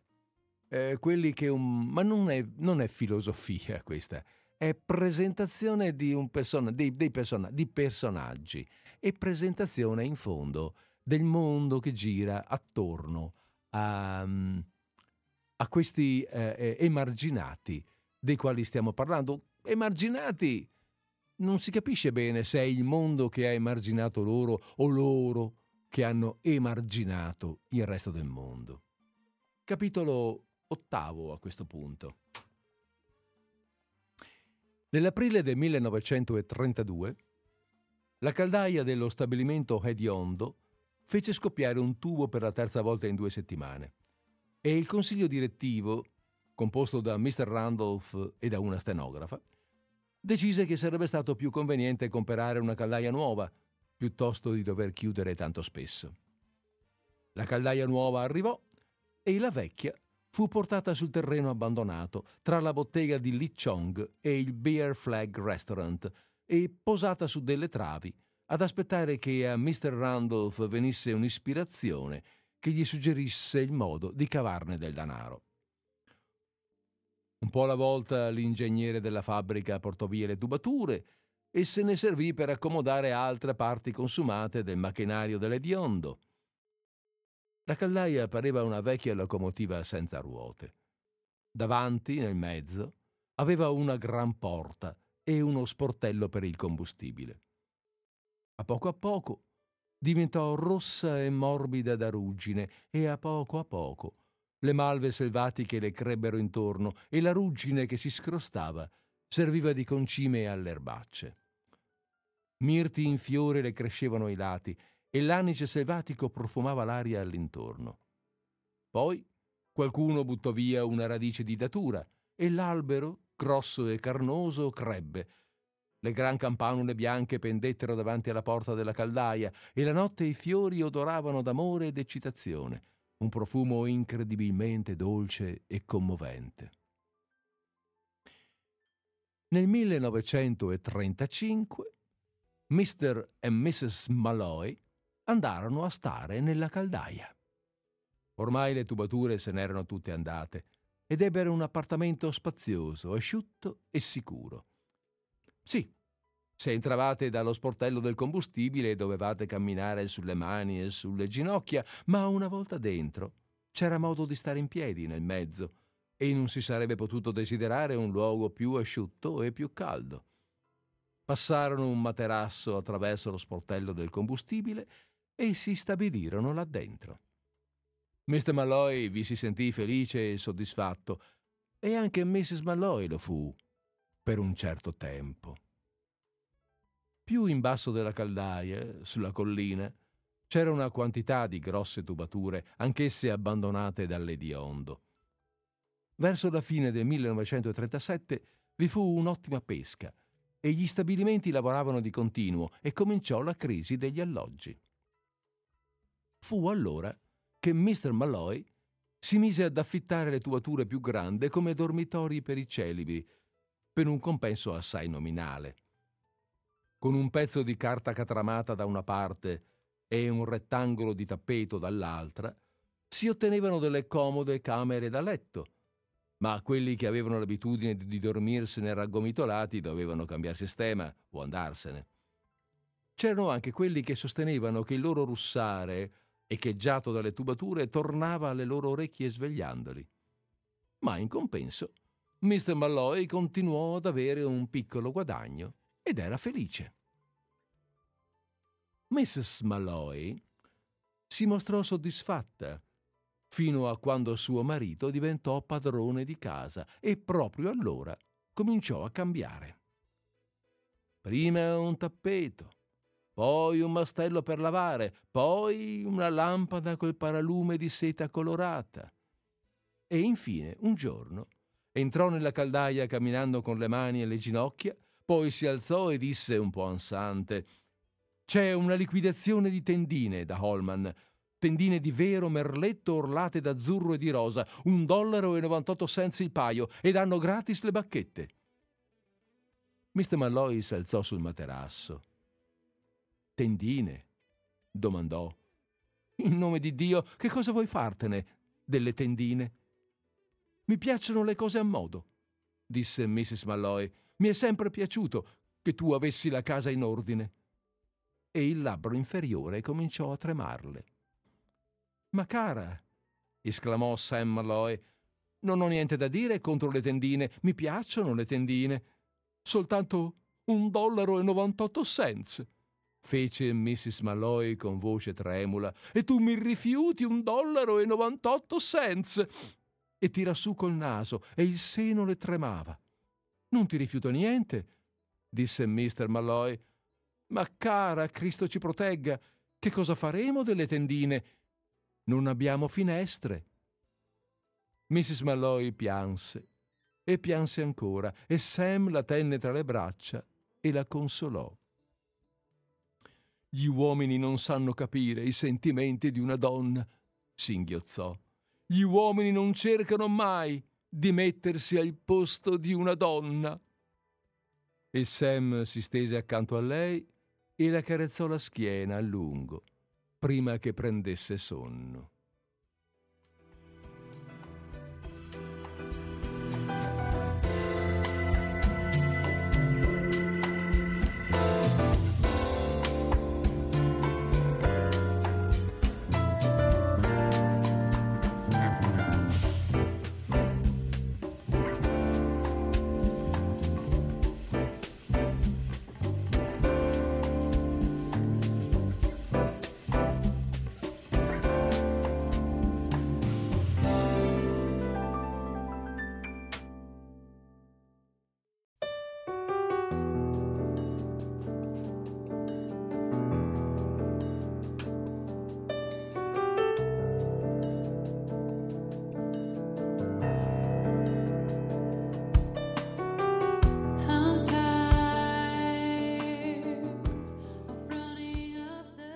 eh, quelli che un... ma non è, non è, filosofia questa, è presentazione di, un persona, dei, dei persona, di personaggi e presentazione in fondo del mondo che gira attorno a, a questi eh, eh, emarginati dei quali stiamo parlando. Emarginati! Non si capisce bene se è il mondo che ha emarginato loro o loro che hanno emarginato il resto del mondo. Capitolo ottavo a questo punto. Nell'aprile del 1932 la caldaia dello stabilimento Hediondo fece scoppiare un tubo per la terza volta in due settimane e il consiglio direttivo, composto da Mr. Randolph e da una stenografa, decise che sarebbe stato più conveniente comprare una caldaia nuova piuttosto di dover chiudere tanto spesso. La caldaia nuova arrivò e la vecchia fu portata sul terreno abbandonato tra la bottega di Li Chong e il Bear Flag Restaurant e posata su delle travi ad aspettare che a Mr. Randolph venisse un'ispirazione che gli suggerisse il modo di cavarne del denaro. Un po' alla volta l'ingegnere della fabbrica portò via le tubature e se ne servì per accomodare altre parti consumate del macchinario dell'ediondo. La caldaia pareva una vecchia locomotiva senza ruote. Davanti, nel mezzo, aveva una gran porta e uno sportello per il combustibile. A poco a poco diventò rossa e morbida da ruggine e a poco a poco le malve selvatiche le crebbero intorno e la ruggine che si scrostava serviva di concime alle erbacce. Mirti in fiore le crescevano ai lati e l'anice selvatico profumava l'aria all'intorno. Poi qualcuno buttò via una radice di datura e l'albero, grosso e carnoso, crebbe le gran campanule bianche pendettero davanti alla porta della caldaia e la notte i fiori odoravano d'amore ed eccitazione, un profumo incredibilmente dolce e commovente. Nel 1935 Mr. e Mrs. Malloy andarono a stare nella caldaia. Ormai le tubature se n'erano tutte andate ed ebbero un appartamento spazioso, asciutto e sicuro. Sì, se entravate dallo sportello del combustibile dovevate camminare sulle mani e sulle ginocchia, ma una volta dentro c'era modo di stare in piedi nel mezzo e non si sarebbe potuto desiderare un luogo più asciutto e più caldo. Passarono un materasso attraverso lo sportello del combustibile e si stabilirono là dentro. Mr. Malloy vi si sentì felice e soddisfatto, e anche Mrs. Malloy lo fu per un certo tempo. Più in basso della caldaia, sulla collina, c'era una quantità di grosse tubature, anch'esse abbandonate dall'ediondo. Verso la fine del 1937 vi fu un'ottima pesca e gli stabilimenti lavoravano di continuo e cominciò la crisi degli alloggi. Fu allora che Mr. Malloy si mise ad affittare le tubature più grandi come dormitori per i celibi, per un compenso assai nominale. Con un pezzo di carta catramata da una parte e un rettangolo di tappeto dall'altra, si ottenevano delle comode camere da letto, ma quelli che avevano l'abitudine di dormirsene raggomitolati dovevano cambiare sistema o andarsene. C'erano anche quelli che sostenevano che il loro russare, echeggiato dalle tubature, tornava alle loro orecchie svegliandoli. Ma in compenso Mr. Malloy continuò ad avere un piccolo guadagno ed era felice. Mrs. Malloy si mostrò soddisfatta fino a quando suo marito diventò padrone di casa e proprio allora cominciò a cambiare. Prima un tappeto, poi un mastello per lavare, poi una lampada col paralume di seta colorata. E infine, un giorno, entrò nella caldaia camminando con le mani alle ginocchia, poi si alzò e disse un po' ansante C'è una liquidazione di tendine da Holman, tendine di vero merletto orlate d'azzurro e di rosa, un dollaro e 98 cents il paio, e danno gratis le bacchette. Mr. Malloy s'alzò sul materasso. Tendine? domandò. In nome di Dio, che cosa vuoi fartene delle tendine? Mi piacciono le cose a modo, disse Mrs. Malloy. Mi è sempre piaciuto che tu avessi la casa in ordine. E il labbro inferiore cominciò a tremarle. Ma cara, esclamò Sam Malloy, non ho niente da dire contro le tendine, mi piacciono le tendine. Soltanto un dollaro e 98 cents fece Mrs. Malloy con voce tremula, e tu mi rifiuti un dollaro e 98 cents. E tira su col naso, e il seno le tremava. Non ti rifiuto niente, disse Mr. Malloy. Ma cara, Cristo ci protegga, che cosa faremo delle tendine? Non abbiamo finestre. Mrs. Malloy pianse e pianse ancora, e Sam la tenne tra le braccia e la consolò. Gli uomini non sanno capire i sentimenti di una donna, singhiozzò. Gli uomini non cercano mai di mettersi al posto di una donna. E Sam si stese accanto a lei e le accarezzò la schiena a lungo, prima che prendesse sonno.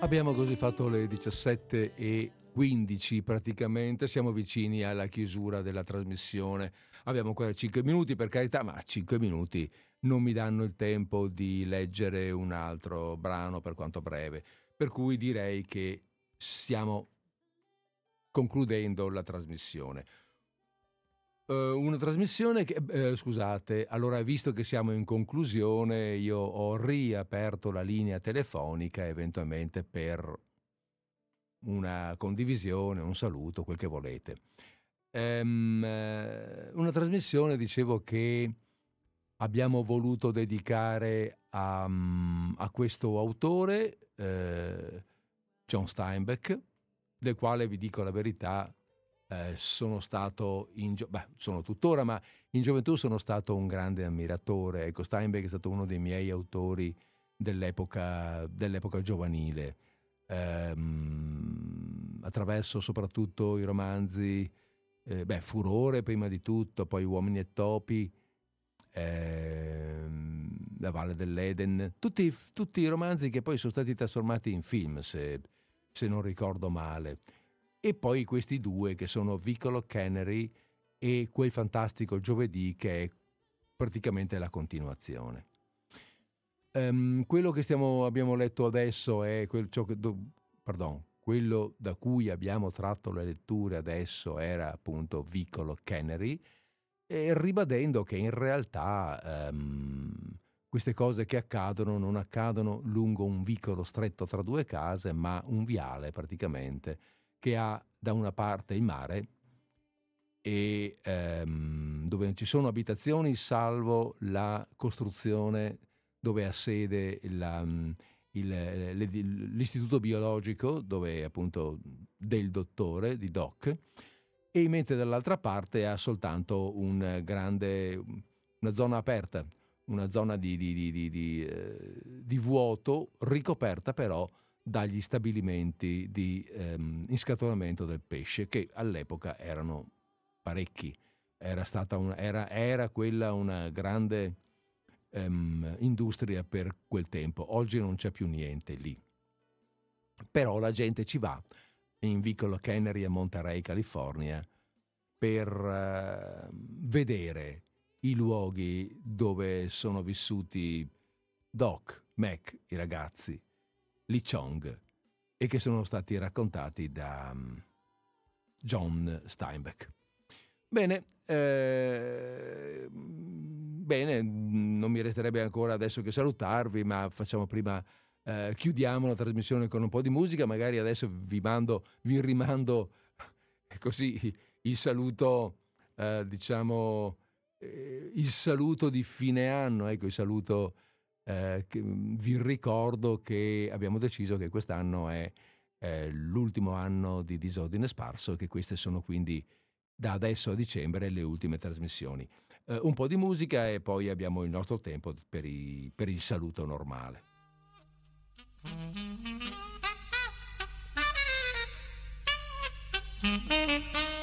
Abbiamo così fatto le 17 e 15 praticamente, siamo vicini alla chiusura della trasmissione. Abbiamo ancora 5 minuti per carità, ma 5 minuti non mi danno il tempo di leggere un altro brano per quanto breve. Per cui direi che stiamo concludendo la trasmissione. Uh, una trasmissione che, uh, scusate, allora visto che siamo in conclusione, io ho riaperto la linea telefonica eventualmente per una condivisione, un saluto, quel che volete. Um, una trasmissione, dicevo, che abbiamo voluto dedicare a, um, a questo autore, John Steinbeck, del quale vi dico la verità, eh, sono stato, in gio- beh, sono tuttora, ma in gioventù sono stato un grande ammiratore. Ecco, Steinbeck è stato uno dei miei autori dell'epoca, dell'epoca giovanile, ehm, attraverso soprattutto i romanzi, eh, beh, Furore prima di tutto, poi Uomini e Topi, ehm, La Valle dell'Eden, tutti, tutti, i romanzi che poi sono stati trasformati in film, se, se non ricordo male e poi questi due che sono Vicolo Cannery e quel fantastico giovedì che è praticamente la continuazione. Um, quello che stiamo, abbiamo letto adesso è quel, che, do, pardon, quello da cui abbiamo tratto le letture adesso era appunto Vicolo Cannery, ribadendo che in realtà um, queste cose che accadono non accadono lungo un vicolo stretto tra due case, ma un viale praticamente che ha da una parte il mare e ehm, dove non ci sono abitazioni salvo la costruzione dove ha sede la, il, l'istituto biologico dove appunto del dottore, di Doc, e mentre dall'altra parte ha soltanto un grande, una zona aperta, una zona di, di, di, di eh, vuoto ricoperta però dagli stabilimenti di ehm, inscatolamento del pesce, che all'epoca erano parecchi. Era, una, era, era quella una grande ehm, industria per quel tempo. Oggi non c'è più niente lì. Però la gente ci va in vicolo Cannery a Monterey, California, per uh, vedere i luoghi dove sono vissuti Doc, Mac, i ragazzi, Lee Chong e che sono stati raccontati da um, John Steinbeck. Bene, eh, bene, non mi resterebbe ancora adesso che salutarvi, ma facciamo prima, eh, chiudiamo la trasmissione con un po' di musica, magari adesso vi mando, vi rimando così il saluto, eh, diciamo, eh, il saluto di fine anno, ecco, il saluto eh, che, vi ricordo che abbiamo deciso che quest'anno è eh, l'ultimo anno di Disordine Sparso e che queste sono quindi da adesso a dicembre le ultime trasmissioni. Eh, un po' di musica e poi abbiamo il nostro tempo per, i, per il saluto normale. Bene,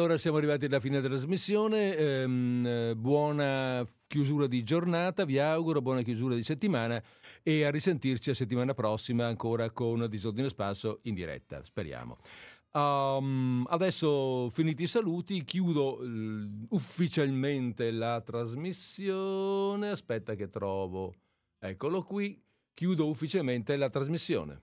allora siamo arrivati alla fine della trasmissione. Ehm, buona chiusura di giornata, vi auguro, buona chiusura di settimana e a risentirci la settimana prossima ancora con Disordine Spasso in diretta, speriamo. Um, adesso finiti i saluti, chiudo uh, ufficialmente la trasmissione. Aspetta che trovo. Eccolo qui. Chiudo ufficialmente la trasmissione.